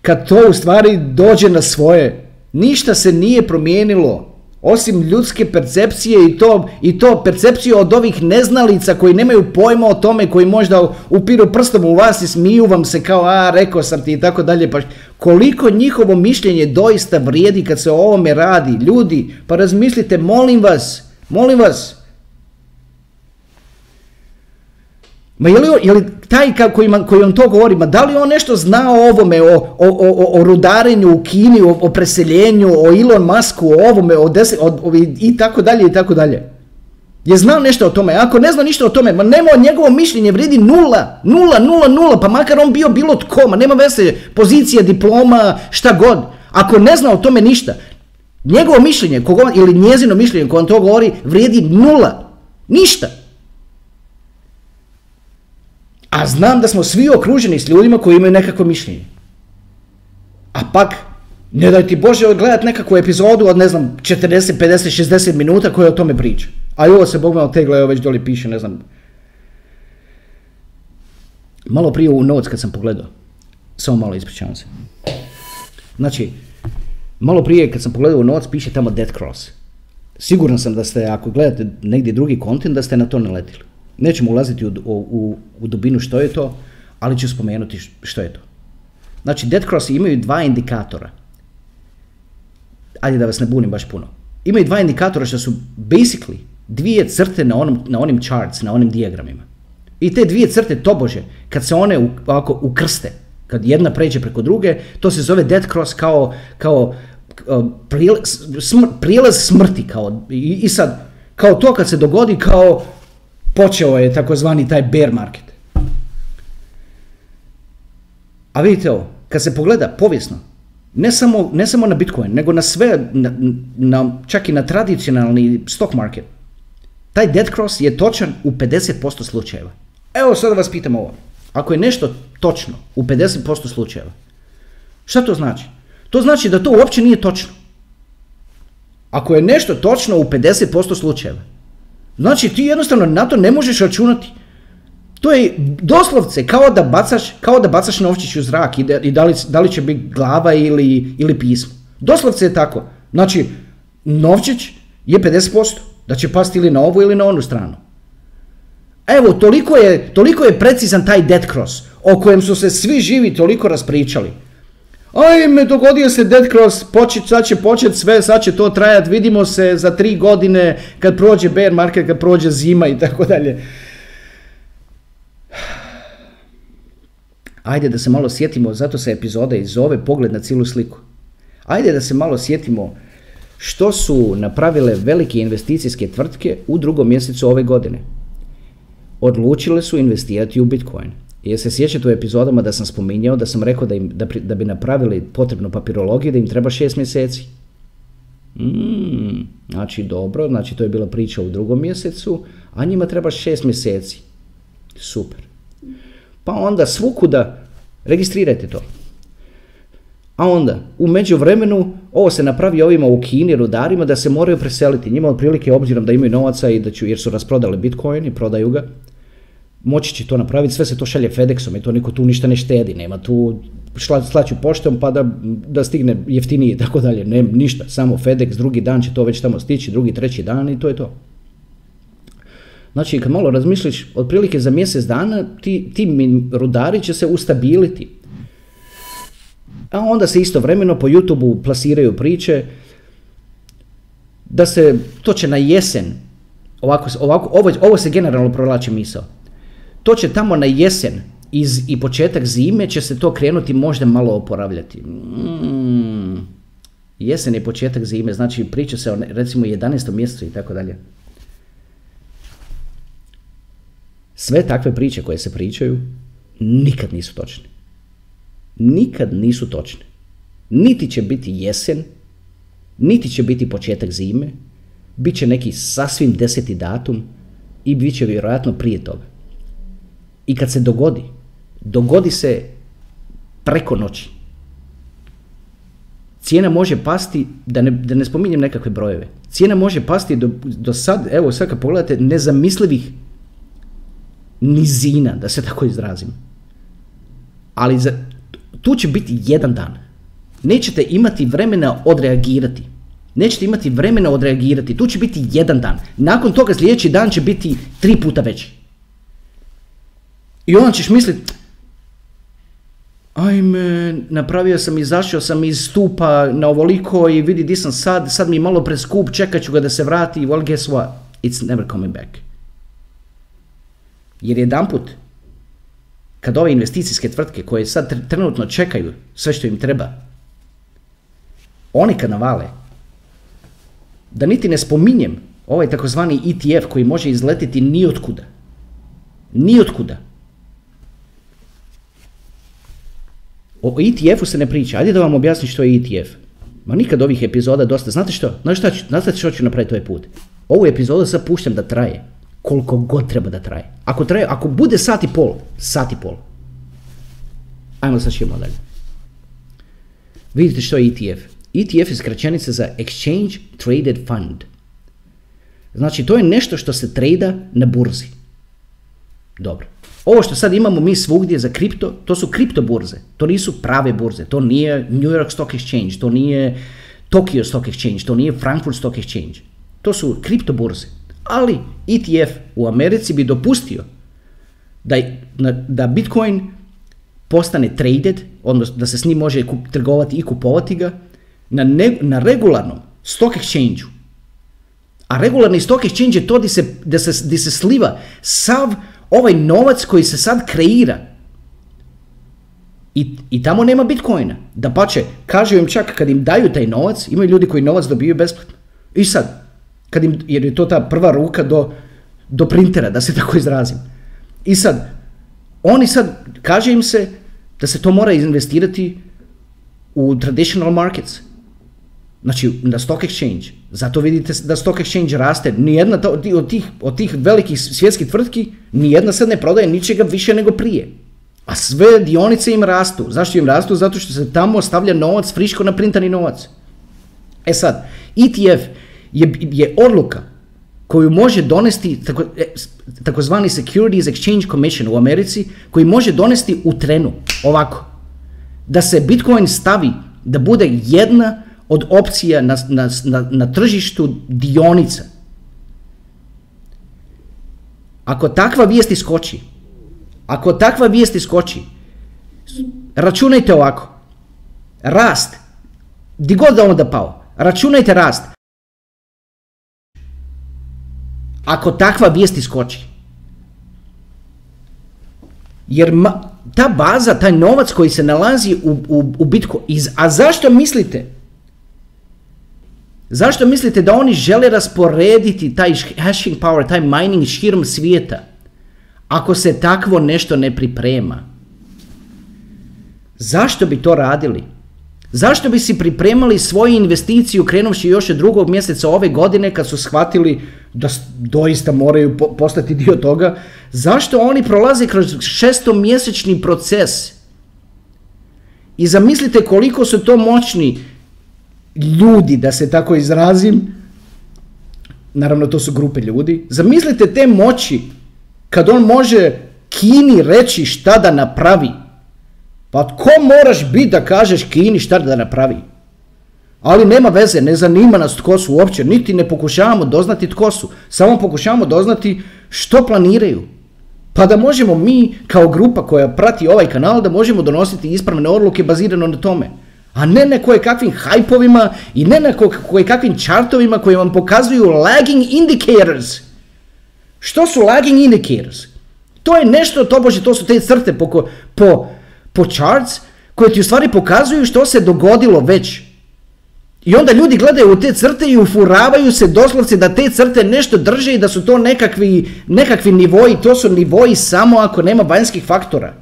kad to u stvari dođe na svoje. Ništa se nije promijenilo. Osim ljudske percepcije i to, i to percepciju od ovih neznalica koji nemaju pojma o tome, koji možda upiru prstom u vas i smiju vam se kao a rekao sam ti i tako dalje. Pa koliko njihovo mišljenje doista vrijedi kad se o ovome radi. Ljudi, pa razmislite, molim vas, molim vas, Ma je li, je li taj koji, koji on to govori, ma da li on nešto zna o ovome, o, o, o, o rudarenju u Kini, o, preseljenju, o Elon Musku, o ovome, o, deset, i tako dalje i tako dalje. Je znao nešto o tome? Ako ne zna ništa o tome, ma nema njegovo mišljenje vridi nula, nula, nula, nula, pa makar on bio bilo tko, ma nema veze, pozicija, diploma, šta god. Ako ne zna o tome ništa, njegovo mišljenje, kogo, ili njezino mišljenje koje on to govori, vrijedi nula, ništa. A znam da smo svi okruženi s ljudima koji imaju nekako mišljenje. A pak, ne daj ti Bože gledat nekakvu epizodu od ne znam 40, 50, 60 minuta koja o tome priča. A ovo se Bog me tegla, evo već doli piše, ne znam. Malo prije u noc kad sam pogledao. Samo malo ispričavam se. Znači, malo prije kad sam pogledao u noc piše tamo Dead Cross. Siguran sam da ste, ako gledate negdje drugi kontent, da ste na to naletili. Nećemo ulaziti u, u, u dubinu što je to, ali ću spomenuti što je to. Znači, Dead Cross imaju dva indikatora. Ajde da vas ne bunim baš puno. Imaju dva indikatora što su basically dvije crte na, onom, na onim charts, na onim dijagramima. I te dvije crte tobože, kad se one ovako ukrste, kad jedna pređe preko druge, to se zove Dead Cross kao, kao prijelaz, smrti. Kao, i, I sad, kao to kad se dogodi kao počeo je takozvani taj bear market. A vidite ovo, kad se pogleda povijesno, ne samo, ne samo na Bitcoin, nego na sve, na, na, čak i na tradicionalni stock market, taj dead cross je točan u 50% slučajeva. Evo sada vas pitam ovo. Ako je nešto točno u 50% slučajeva, šta to znači? To znači da to uopće nije točno. Ako je nešto točno u 50% slučajeva, Znači ti jednostavno na to ne možeš računati. To je doslovce kao da bacaš, kao da bacaš novčić u zrak i, i da, li, da, li, će biti glava ili, ili pismo. Doslovce je tako. Znači, novčić je 50%, da će pasti ili na ovu ili na onu stranu. Evo, toliko je, toliko je precizan taj dead cross, o kojem su se svi živi toliko raspričali. Ajme, dogodio se Dead Cross, počet, sad će počet sve, sad će to trajat, vidimo se za tri godine kad prođe bear market, kad prođe zima i tako dalje. Ajde da se malo sjetimo, zato se epizoda i zove Pogled na cijelu sliku. Ajde da se malo sjetimo što su napravile velike investicijske tvrtke u drugom mjesecu ove godine. Odlučile su investirati u Bitcoin. Jer se sjećate u epizodama da sam spominjao da sam rekao da, im, da, da bi napravili potrebnu papirologiju da im treba šest mjeseci. Mm, znači dobro, znači to je bila priča u drugom mjesecu, a njima treba šest mjeseci. Super. Pa onda svukuda registrirajte to. A onda, u međuvremenu, ovo se napravi ovima u Kini, rudarima, da se moraju preseliti. Njima otprilike, obzirom da imaju novaca i da ću, jer su rasprodali Bitcoin i prodaju ga, moći će to napraviti, sve se to šalje FedExom i to niko tu ništa ne štedi, nema tu slaću poštom pa da, da stigne jeftinije i tako dalje, ne, ništa, samo FedEx, drugi dan će to već tamo stići, drugi, treći dan i to je to. Znači, kad malo razmisliš, otprilike za mjesec dana ti, ti rudari će se ustabiliti. A onda se istovremeno po YouTube-u plasiraju priče da se, to će na jesen, ovako, ovako, ovo, ovo se generalno provlači misao, to će tamo na jesen iz, i početak zime će se to krenuti možda malo oporavljati. Mm, jesen je početak zime, znači priča se o recimo 11. mjesecu i tako dalje. Sve takve priče koje se pričaju nikad nisu točne. Nikad nisu točne. Niti će biti jesen, niti će biti početak zime, bit će neki sasvim deseti datum i bit će vjerojatno prije toga. I kad se dogodi, dogodi se preko noći. Cijena može pasti, da ne, da ne spominjem nekakve brojeve, cijena može pasti do, do sad, evo sad kad pogledate, nezamislivih nizina, da se tako izrazim. Ali za, tu će biti jedan dan. Nećete imati vremena odreagirati. Nećete imati vremena odreagirati. Tu će biti jedan dan. Nakon toga sljedeći dan će biti tri puta veći. I onda ćeš misliti, ajme, napravio sam, izašao sam iz stupa na ovoliko i vidi di sam sad, sad mi je malo preskup, čekat ću ga da se vrati, well guess what, it's never coming back. Jer jedan put, kad ove investicijske tvrtke koje sad trenutno čekaju sve što im treba, oni kad navale, da niti ne spominjem ovaj takozvani ETF koji može izletiti ni otkuda. Ni otkuda. O ETF-u se ne priča. Ajde da vam objasnim što je ETF. Ma nikad ovih epizoda dosta. Znate što? Znate što, znate što ću napraviti ovaj put? Ovu epizodu sad puštam da traje. Koliko god treba da traje. Ako, traje, ako bude sat i pol, sat i pol. Ajmo sad ćemo dalje. Vidite što je ETF. ETF je skraćenica za Exchange Traded Fund. Znači, to je nešto što se trada na burzi. Dobro. Ovo što sad imamo mi svugdje za kripto, to su kripto burze. To nisu prave burze. To nije New York Stock Exchange, to nije Tokyo Stock Exchange, to nije Frankfurt Stock Exchange. To su kripto burze. Ali ETF u Americi bi dopustio da, da Bitcoin postane traded, odnosno da se s njim može trgovati i kupovati ga, na, na regularnom stock exchange A regularni stock exchange je to gdje se, se, se sliva sav ovaj novac koji se sad kreira. I, I tamo nema bitcoina. Da pače, kažu im čak kad im daju taj novac, imaju ljudi koji novac dobiju besplatno. I sad, kad im, jer je to ta prva ruka do, do printera, da se tako izrazim. I sad, oni sad, kaže im se da se to mora investirati u traditional markets. Znači, na stock exchange. Zato vidite da stock exchange raste. Nijedna od tih, od tih velikih svjetskih tvrtki, nijedna sad ne prodaje ničega više nego prije. A sve dionice im rastu. Zašto im rastu? Zato što se tamo stavlja novac, friško naprintani novac. E sad, ETF je, je odluka koju može donesti tako, e, takozvani Securities Exchange Commission u Americi, koji može donesti u trenu, ovako, da se Bitcoin stavi da bude jedna od opcija na, na, na, na tržištu dionica. Ako takva vijest iskoči, ako takva vijest iskoči, računajte ovako. Rast, di god da onda pao, računajte rast. Ako takva vijest iskoči. Jer ta baza, taj novac koji se nalazi u, u, u Bitcoin, a zašto mislite Zašto mislite da oni žele rasporediti taj hashing power, taj mining širom svijeta, ako se takvo nešto ne priprema? Zašto bi to radili? Zašto bi si pripremali svoju investiciju krenuši još od drugog mjeseca ove godine kad su shvatili da doista moraju postati dio toga? Zašto oni prolaze kroz šestomjesečni proces? I zamislite koliko su to moćni ljudi, da se tako izrazim, naravno to su grupe ljudi, zamislite te moći kad on može Kini reći šta da napravi. Pa tko moraš biti da kažeš Kini šta da napravi? Ali nema veze, ne zanima nas tko su uopće, niti ne pokušavamo doznati tko su, samo pokušavamo doznati što planiraju. Pa da možemo mi kao grupa koja prati ovaj kanal da možemo donositi ispravne odluke bazirano na tome a ne na koje kakvim hajpovima i ne na koje kakvim chartovima koji vam pokazuju lagging indicators. Što su lagging indicators? To je nešto, to bože, to su te crte po, po, po charts koje ti u stvari pokazuju što se dogodilo već. I onda ljudi gledaju u te crte i ufuravaju se doslovce da te crte nešto drže i da su to nekakvi, nekakvi nivoji, to su nivoji samo ako nema vanjskih faktora.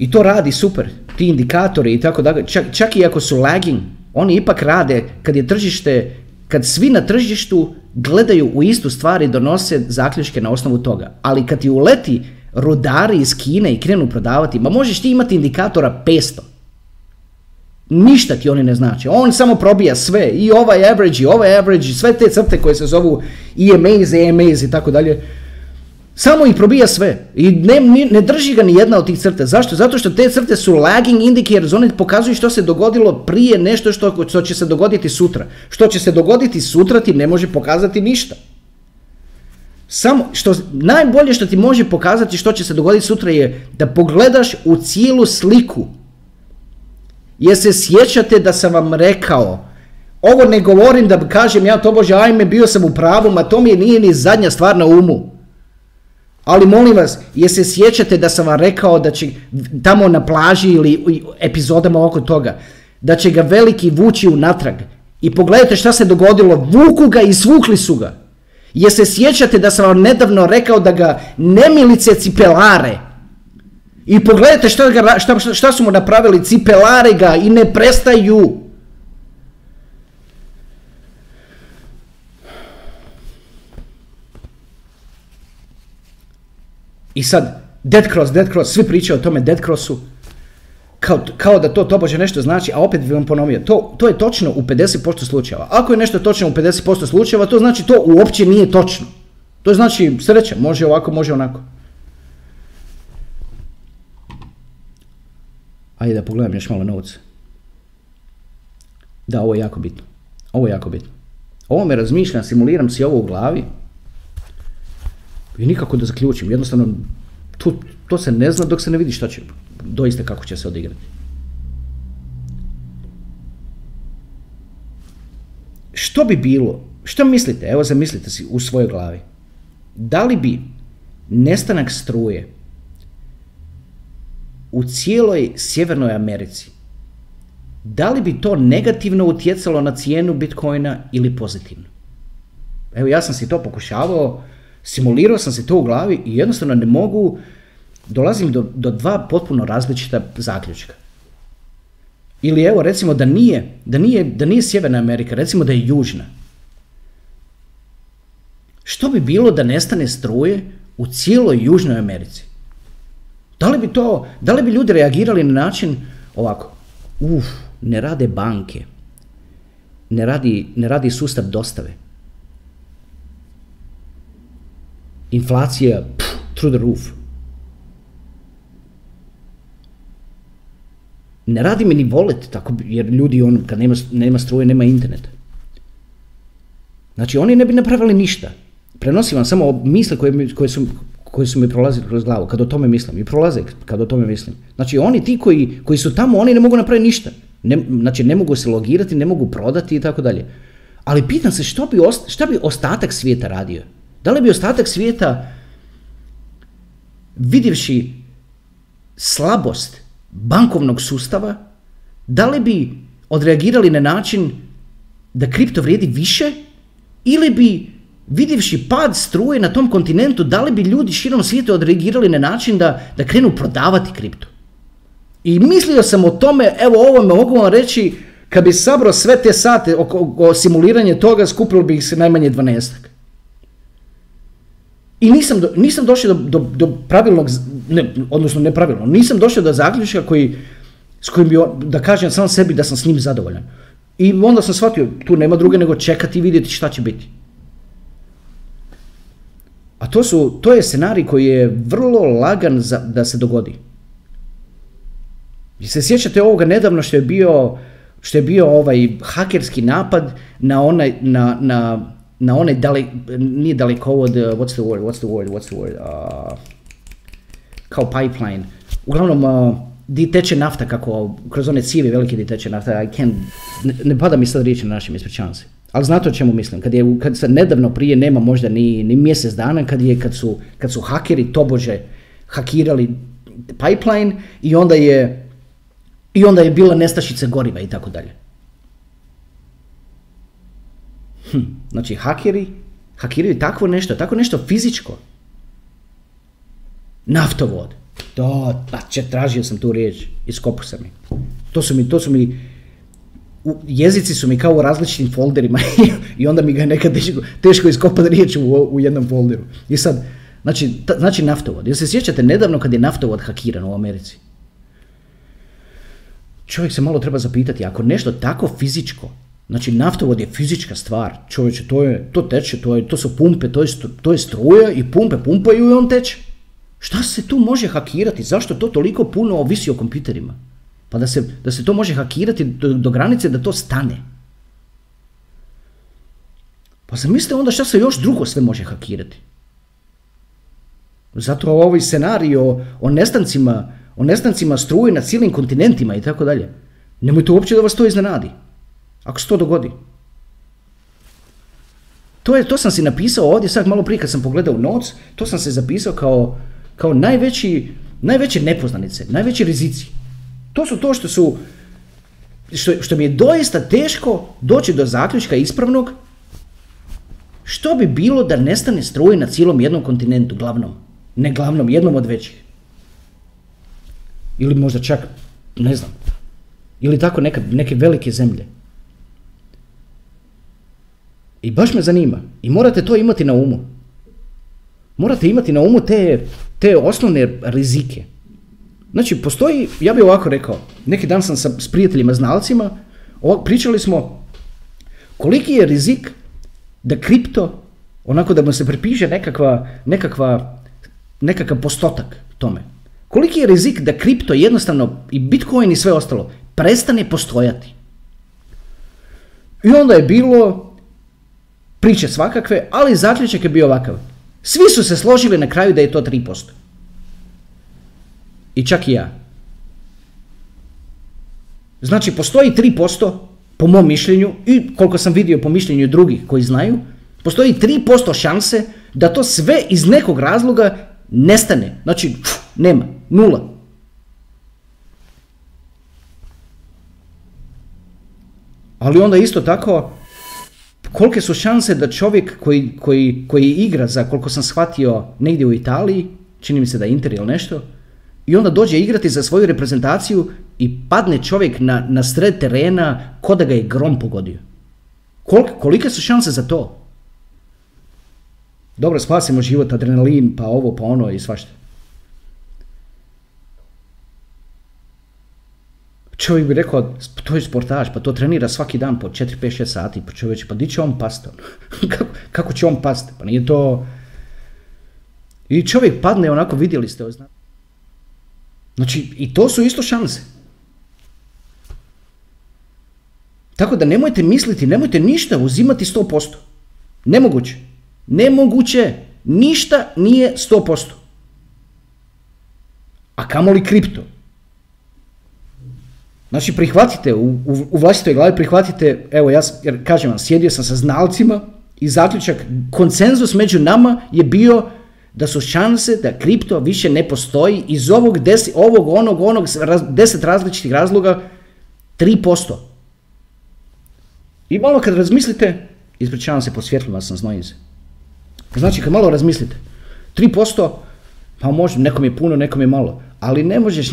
I to radi super, ti indikatori i tako da, čak, čak i ako su lagging, oni ipak rade kad je tržište, kad svi na tržištu gledaju u istu stvari i donose zaključke na osnovu toga. Ali kad ti uleti rudari iz Kine i krenu prodavati, ma možeš ti imati indikatora 500. Ništa ti oni ne znači. On samo probija sve. I ovaj average, i ovaj average, i sve te crte koje se zovu EMAs, EMAs i tako dalje. Samo ih probija sve. I ne, ne drži ga ni jedna od tih crta. Zašto? Zato što te crte su lagging indicators. One pokazuju što se dogodilo prije nešto što, što će se dogoditi sutra. Što će se dogoditi sutra ti ne može pokazati ništa. Samo što najbolje što ti može pokazati što će se dogoditi sutra je da pogledaš u cijelu sliku. Jer se sjećate da sam vam rekao, ovo ne govorim da kažem ja to bože ajme bio sam u pravu, ma to mi nije ni zadnja stvar na umu. Ali molim vas, jer se sjećate da sam vam rekao da će tamo na plaži ili epizodama oko toga, da će ga veliki vući unatrag. I pogledajte šta se dogodilo, vuku ga i svukli su ga. Jer se sjećate da sam vam nedavno rekao da ga nemilice cipelare. I pogledajte šta, ga, šta, šta su mu napravili, cipelare ga i ne prestaju. I sad, Dead Cross, Dead Cross, svi pričaju o tome Dead Crossu, kao, kao da to tobože nešto znači, a opet bih vam ponovio, to, to je točno u 50% slučajeva. Ako je nešto točno u 50% slučajeva, to znači to uopće nije točno. To znači sreća, može ovako, može onako. Ajde da pogledam još malo novca. Da, ovo je jako bitno. Ovo je jako bitno. Ovo me razmišljam, simuliram si ovo u glavi i nikako da zaključim. Jednostavno, to, to se ne zna dok se ne vidi šta će, doista kako će se odigrati. Što bi bilo, što mislite, evo zamislite si u svojoj glavi, da li bi nestanak struje u cijeloj Sjevernoj Americi, da li bi to negativno utjecalo na cijenu Bitcoina ili pozitivno? Evo ja sam si to pokušavao Simulirao sam se to u glavi i jednostavno ne mogu, dolazim do, do dva potpuno različita zaključka. Ili evo recimo da nije, da nije, da nije Sjeverna Amerika, recimo da je Južna. Što bi bilo da nestane struje u cijeloj Južnoj Americi? Da li bi to, da li bi ljudi reagirali na način ovako, uf, ne rade banke, ne radi, ne radi sustav dostave, inflacija pff, through the roof. Ne radi mi ni volet, tako, jer ljudi on, kad nema, nema struje, nema internet. Znači oni ne bi napravili ništa. Prenosim vam samo misle koje, koje, su, koje su mi prolazili kroz glavu, kad o tome mislim. I prolaze kad o tome mislim. Znači oni ti koji, koji su tamo, oni ne mogu napraviti ništa. Ne, znači ne mogu se logirati, ne mogu prodati i tako dalje. Ali pitam se što bi, šta bi ostatak svijeta radio? Da li bi ostatak svijeta vidjevši slabost bankovnog sustava, da li bi odreagirali na način da kripto vrijedi više ili bi vidjevši pad struje na tom kontinentu, da li bi ljudi širom svijeta odreagirali na način da, da krenu prodavati kripto? I mislio sam o tome, evo ovo me mogu vam reći, kad bi sabrao sve te sate o, o simuliranje toga, skupilo bi ih se najmanje 12. I nisam, do, nisam došao do, do, do pravilnog, ne, odnosno nepravilno, nisam došao do zaključka koji, s kojim bi, da kažem sam sebi da sam s njim zadovoljan. I onda sam shvatio, tu nema druge nego čekati i vidjeti šta će biti. A to, su, to je scenarij koji je vrlo lagan za, da se dogodi. I se sjećate ovoga nedavno što je bio, što je bio ovaj hakerski napad na, onaj, na, na na onaj dale, nije dalekovod, uh, what's the word, what's the word, what's the word, uh, kao pipeline. Uglavnom, uh, di teče nafta, kako kroz one cijevi velike di teče nafta, I can't, ne, ne pada mi sad riječi na našim, ispričavam se. Ali znate o čemu mislim, kad je kad se nedavno prije nema možda ni, ni mjesec dana kad je kad su, kad su hakeri tobože hakirali pipeline i onda je i onda je bila nestašica goriva i tako dalje. Hm, znači, hakeri hakiraju takvo nešto, tako nešto fizičko. Naftovod. To, pa će, tražio sam tu riječ, iskopu sam mi. To su mi, to su mi, u, jezici su mi kao u različitim folderima i onda mi ga je nekad teško, teško iskopati riječ u, u jednom folderu. I sad, znači, ta, znači naftovod. Jel se sjećate nedavno kad je naftovod hakiran u Americi? Čovjek se malo treba zapitati, ako nešto tako fizičko Znači, naftovod je fizička stvar. Čovječe, to, je, to teče, to, je, to su pumpe, to je, to je struja i pumpe pumpaju i on teče. Šta se tu može hakirati? Zašto to toliko puno ovisi o kompjuterima? Pa da se, da se to može hakirati do, do granice da to stane. Pa zamislite onda šta se još drugo sve može hakirati. Zato ovaj scenarij o, o nestancima, o nestancima struje na cijelim kontinentima i tako dalje. Nemojte uopće da vas to iznenadi. Ako se to dogodi. To, je, to sam si napisao ovdje sad malo prije kad sam pogledao noc, to sam se zapisao kao, kao najveći, najveće nepoznanice, najveći rizici. To su to što su, što, što mi je doista teško doći do zaključka ispravnog što bi bilo da nestane struje na cijelom jednom kontinentu, glavnom, ne glavnom, jednom od većih. Ili možda čak, ne znam, ili tako neka, neke velike zemlje. I baš me zanima. I morate to imati na umu. Morate imati na umu te, te osnovne rizike. Znači, postoji, ja bih ovako rekao, neki dan sam sa, s prijateljima znalcima, pričali smo koliki je rizik da kripto, onako da mu se prepiše nekakva, nekakva, nekakav postotak tome. Koliki je rizik da kripto jednostavno i bitcoin i sve ostalo prestane postojati. I onda je bilo priče svakakve, ali zaključak je bio ovakav. Svi su se složili na kraju da je to 3%. I čak i ja. Znači, postoji 3%, po mom mišljenju, i koliko sam vidio po mišljenju drugih koji znaju, postoji 3% šanse da to sve iz nekog razloga nestane. Znači, nema, nula. Ali onda isto tako, kolike su šanse da čovjek koji, koji, koji igra za, koliko sam shvatio, negdje u Italiji, čini mi se da je Inter ili nešto, i onda dođe igrati za svoju reprezentaciju i padne čovjek na, na sred terena ko da ga je grom pogodio. kolike su šanse za to? Dobro, spasimo život, adrenalin, pa ovo, pa ono i svašta. Čovjek bi rekao, to je sportaž, pa to trenira svaki dan po 4, 5, 6 sati, pa čovječe, pa di će on pasti? kako, kako će on pasti? Pa nije to... I čovjek padne onako, vidjeli ste, znači i to su isto šanse. Tako da nemojte misliti, nemojte ništa uzimati 100%. Nemoguće. Nemoguće. Ništa nije 100%. A kamoli kripto. Znači prihvatite, u, u, u vlastitoj glavi prihvatite, evo ja jer kažem vam, sjedio sam sa znalcima i zaključak, konsenzus među nama je bio da su šanse da kripto više ne postoji iz ovog, desi, ovog onog, onog, deset različitih razloga 3%. I malo kad razmislite, ispričavam se po svjetlima sam znojim se. Znači kad malo razmislite, 3%, pa može, nekom je puno, nekom je malo ali ne možeš,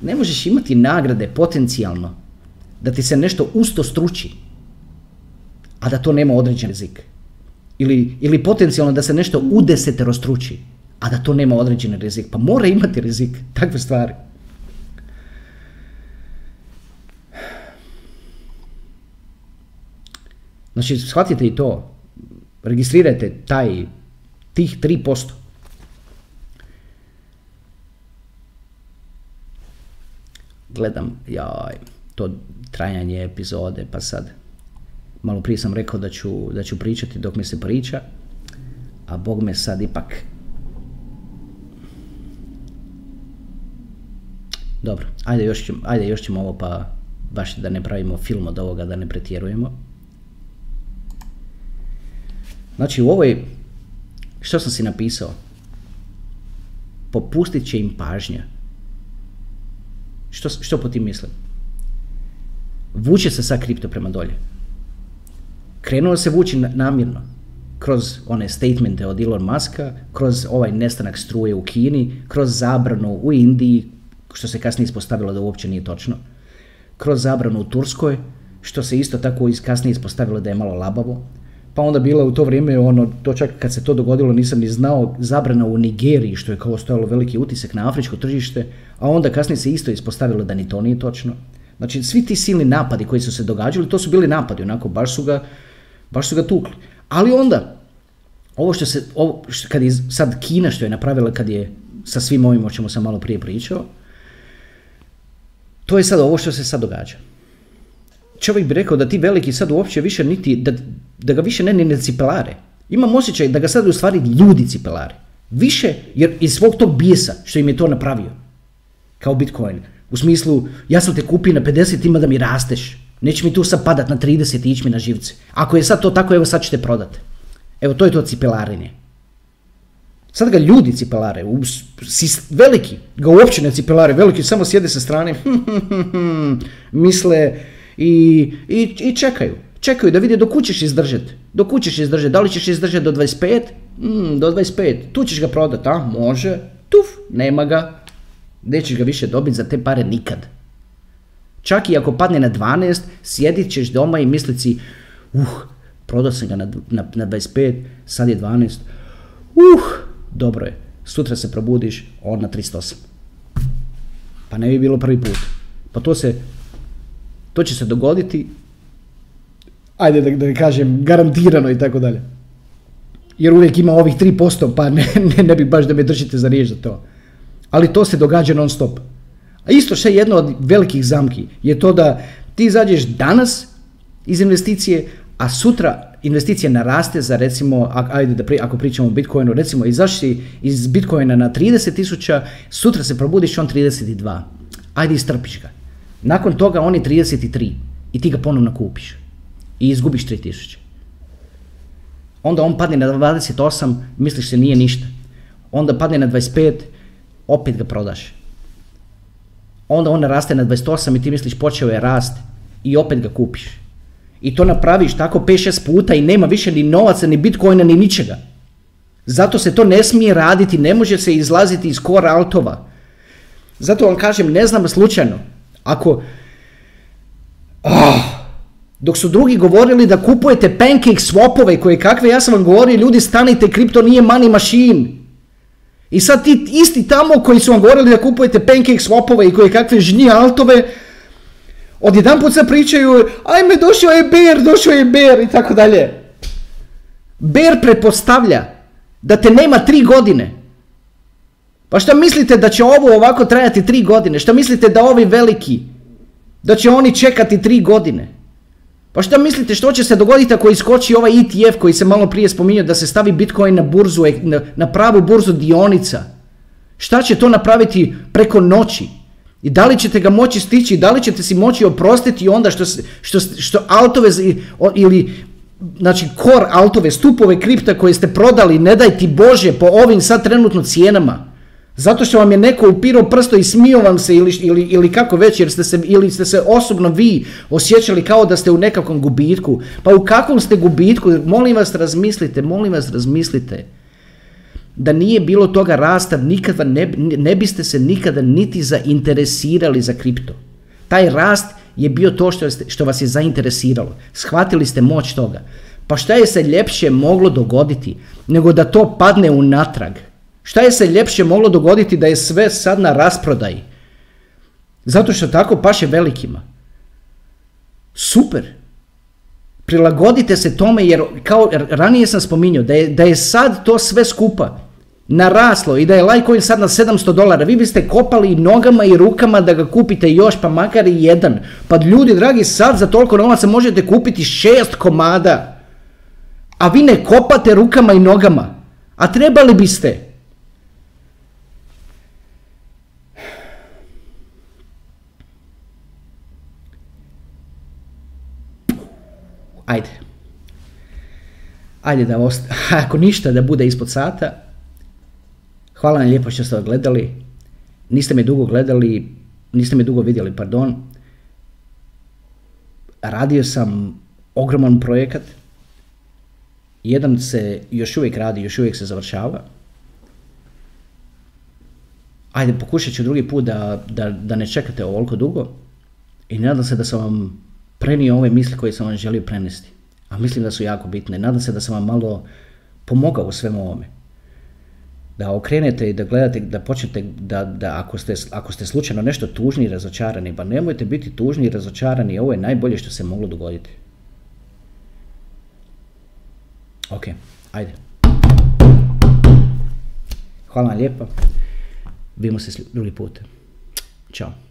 ne možeš imati nagrade potencijalno da ti se nešto usto struči, a da to nema određen rizik. Ili, ili potencijalno da se nešto u desetero struči, a da to nema određeni rizik. Pa mora imati rizik, takve stvari. Znači, shvatite i to. Registrirajte taj, tih 3%. Gledam jaj, to trajanje epizode, pa sad malo prije sam rekao da ću, da ću pričati dok mi se priča, a Bog me sad ipak Dobro, ajde još, ćemo, ajde još ćemo ovo pa baš da ne pravimo film od ovoga, da ne pretjerujemo. Znači u ovoj, što sam si napisao? Popustit će im pažnja. Što, što po tim mislim? Vuče se sa kripto prema dolje. Krenuo se vući namjerno kroz one statemente od Elon Muska, kroz ovaj nestanak struje u Kini, kroz zabranu u Indiji, što se kasnije ispostavilo da uopće nije točno, kroz zabranu u Turskoj, što se isto tako kasnije ispostavilo da je malo labavo, pa onda bila u to vrijeme, ono, to čak kad se to dogodilo nisam ni znao, zabrana u Nigeriji, što je kao stojalo veliki utisak na afričko tržište, a onda kasnije se isto ispostavilo da ni to nije točno. Znači, svi ti silni napadi koji su se događali, to su bili napadi, onako, baš su ga, baš su ga tukli. Ali onda, ovo što se, ovo, što, kad je sad Kina što je napravila kad je sa svim ovim o čemu sam malo prije pričao, to je sad ovo što se sad događa. Čovjek bi rekao da ti veliki sad uopće više niti, da, da ga više ne ni ne cipelare. Imam osjećaj da ga sad u stvari ljudi cipelare. Više, jer iz svog tog bijesa što im je to napravio. Kao Bitcoin. U smislu, ja sam te kupio na 50, ima da mi rasteš. Neće mi tu sad padat na 30 i ići mi na živce. Ako je sad to tako, evo sad ćete prodati. Evo, to je to cipelarenje. Sad ga ljudi cipelare, veliki ga uopće ne cipelare, veliki samo sjede sa strane, misle i, i, i čekaju. Čekaju da vide do kućeš ćeš izdržati. Do kućeš ćeš izdržati. Da li ćeš izdržati do 25? Mm, do 25. Tu ćeš ga prodati, a? Može. Tuf, nema ga. Nećeš ga više dobiti za te pare nikad. Čak i ako padne na 12, sjedit ćeš doma i mislit si, uh, prodao sam ga na, na, na 25, sad je 12. Uh, dobro je. Sutra se probudiš, on na 308. Pa ne bi bilo prvi put. Pa to se, to će se dogoditi, ajde da, da kažem, garantirano i tako dalje. Jer uvijek ima ovih 3%, pa ne, ne, ne bi baš da me držite za riječ za to. Ali to se događa non stop. A isto što je jedno od velikih zamki je to da ti izađeš danas iz investicije, a sutra investicija naraste za recimo, ajde da ako pričamo o Bitcoinu, recimo izašli iz Bitcoina na 30 tisuća, sutra se probudiš on 32. Ajde istrpiš ga. Nakon toga on je 33 i ti ga ponovno kupiš i izgubiš 3000. Onda on padne na 28, misliš se nije ništa. Onda padne na 25, opet ga prodaš. Onda on raste na 28 i ti misliš počeo je rast i opet ga kupiš. I to napraviš tako 5-6 puta i nema više ni novaca, ni bitcoina, ni ničega. Zato se to ne smije raditi, ne može se izlaziti iz core altova. Zato vam kažem, ne znam slučajno, ako... Oh, dok su drugi govorili da kupujete pancake swapove koje kakve, ja sam vam govorio, ljudi stanite, kripto nije money machine. I sad ti isti tamo koji su vam govorili da kupujete pancake swapove i koje kakve žnji altove, odjedan put se pričaju, ajme došao je Bear, došao je Bear i tako dalje. Bear pretpostavlja da te nema tri godine. Pa šta mislite da će ovo ovako trajati tri godine? Šta mislite da ovi veliki, da će oni čekati tri godine? Pa šta mislite što će se dogoditi ako iskoči ovaj ETF koji se malo prije spominjao da se stavi Bitcoin na burzu, na, na pravu burzu dionica? Šta će to napraviti preko noći? I da li ćete ga moći stići, da li ćete si moći oprostiti onda što, što, što altove ili znači core altove, stupove kripta koje ste prodali, ne daj ti Bože po ovim sad trenutno cijenama. Zato što vam je neko upirao prsto i smio vam se ili, ili, ili kako već, jer ste se, ili ste se osobno vi osjećali kao da ste u nekakvom gubitku. Pa u kakvom ste gubitku? Molim vas razmislite, molim vas razmislite da nije bilo toga rasta, nikada ne, ne biste se nikada niti zainteresirali za kripto. Taj rast je bio to što, što vas je zainteresiralo. Shvatili ste moć toga. Pa šta je se ljepše moglo dogoditi nego da to padne unatrag? Šta je se ljepše moglo dogoditi da je sve sad na rasprodaji? Zato što tako paše velikima. Super. Prilagodite se tome jer kao ranije sam spominjao da je, da je sad to sve skupa naraslo i da je Litecoin sad na 700 dolara, vi biste kopali nogama i rukama da ga kupite još pa makar i jedan. Pa ljudi dragi sad za toliko novaca možete kupiti šest komada. A vi ne kopate rukama i nogama. A trebali biste. Ajde. Ajde da ako ništa da bude ispod sata. Hvala vam lijepo što ste gledali. Niste me dugo gledali, niste me dugo vidjeli, pardon. Radio sam ogroman projekat. Jedan se još uvijek radi, još uvijek se završava. Ajde, pokušat ću drugi put da, da, da ne čekate ovoliko dugo. I nadam se da sam vam prenio ove misli koje sam vam želio prenesti. A mislim da su jako bitne. Nadam se da sam vam malo pomogao u svemu ovome. da okrenete i da gledate, da počnete, da, da ako, ste, ako ste slučajno nešto tužni i razočarani, pa nemojte biti tužni i razočarani, ovo je najbolje što se moglo dogoditi. Ok, ajde. Hvala vam lijepa. Vidimo se drugi put. Ćao.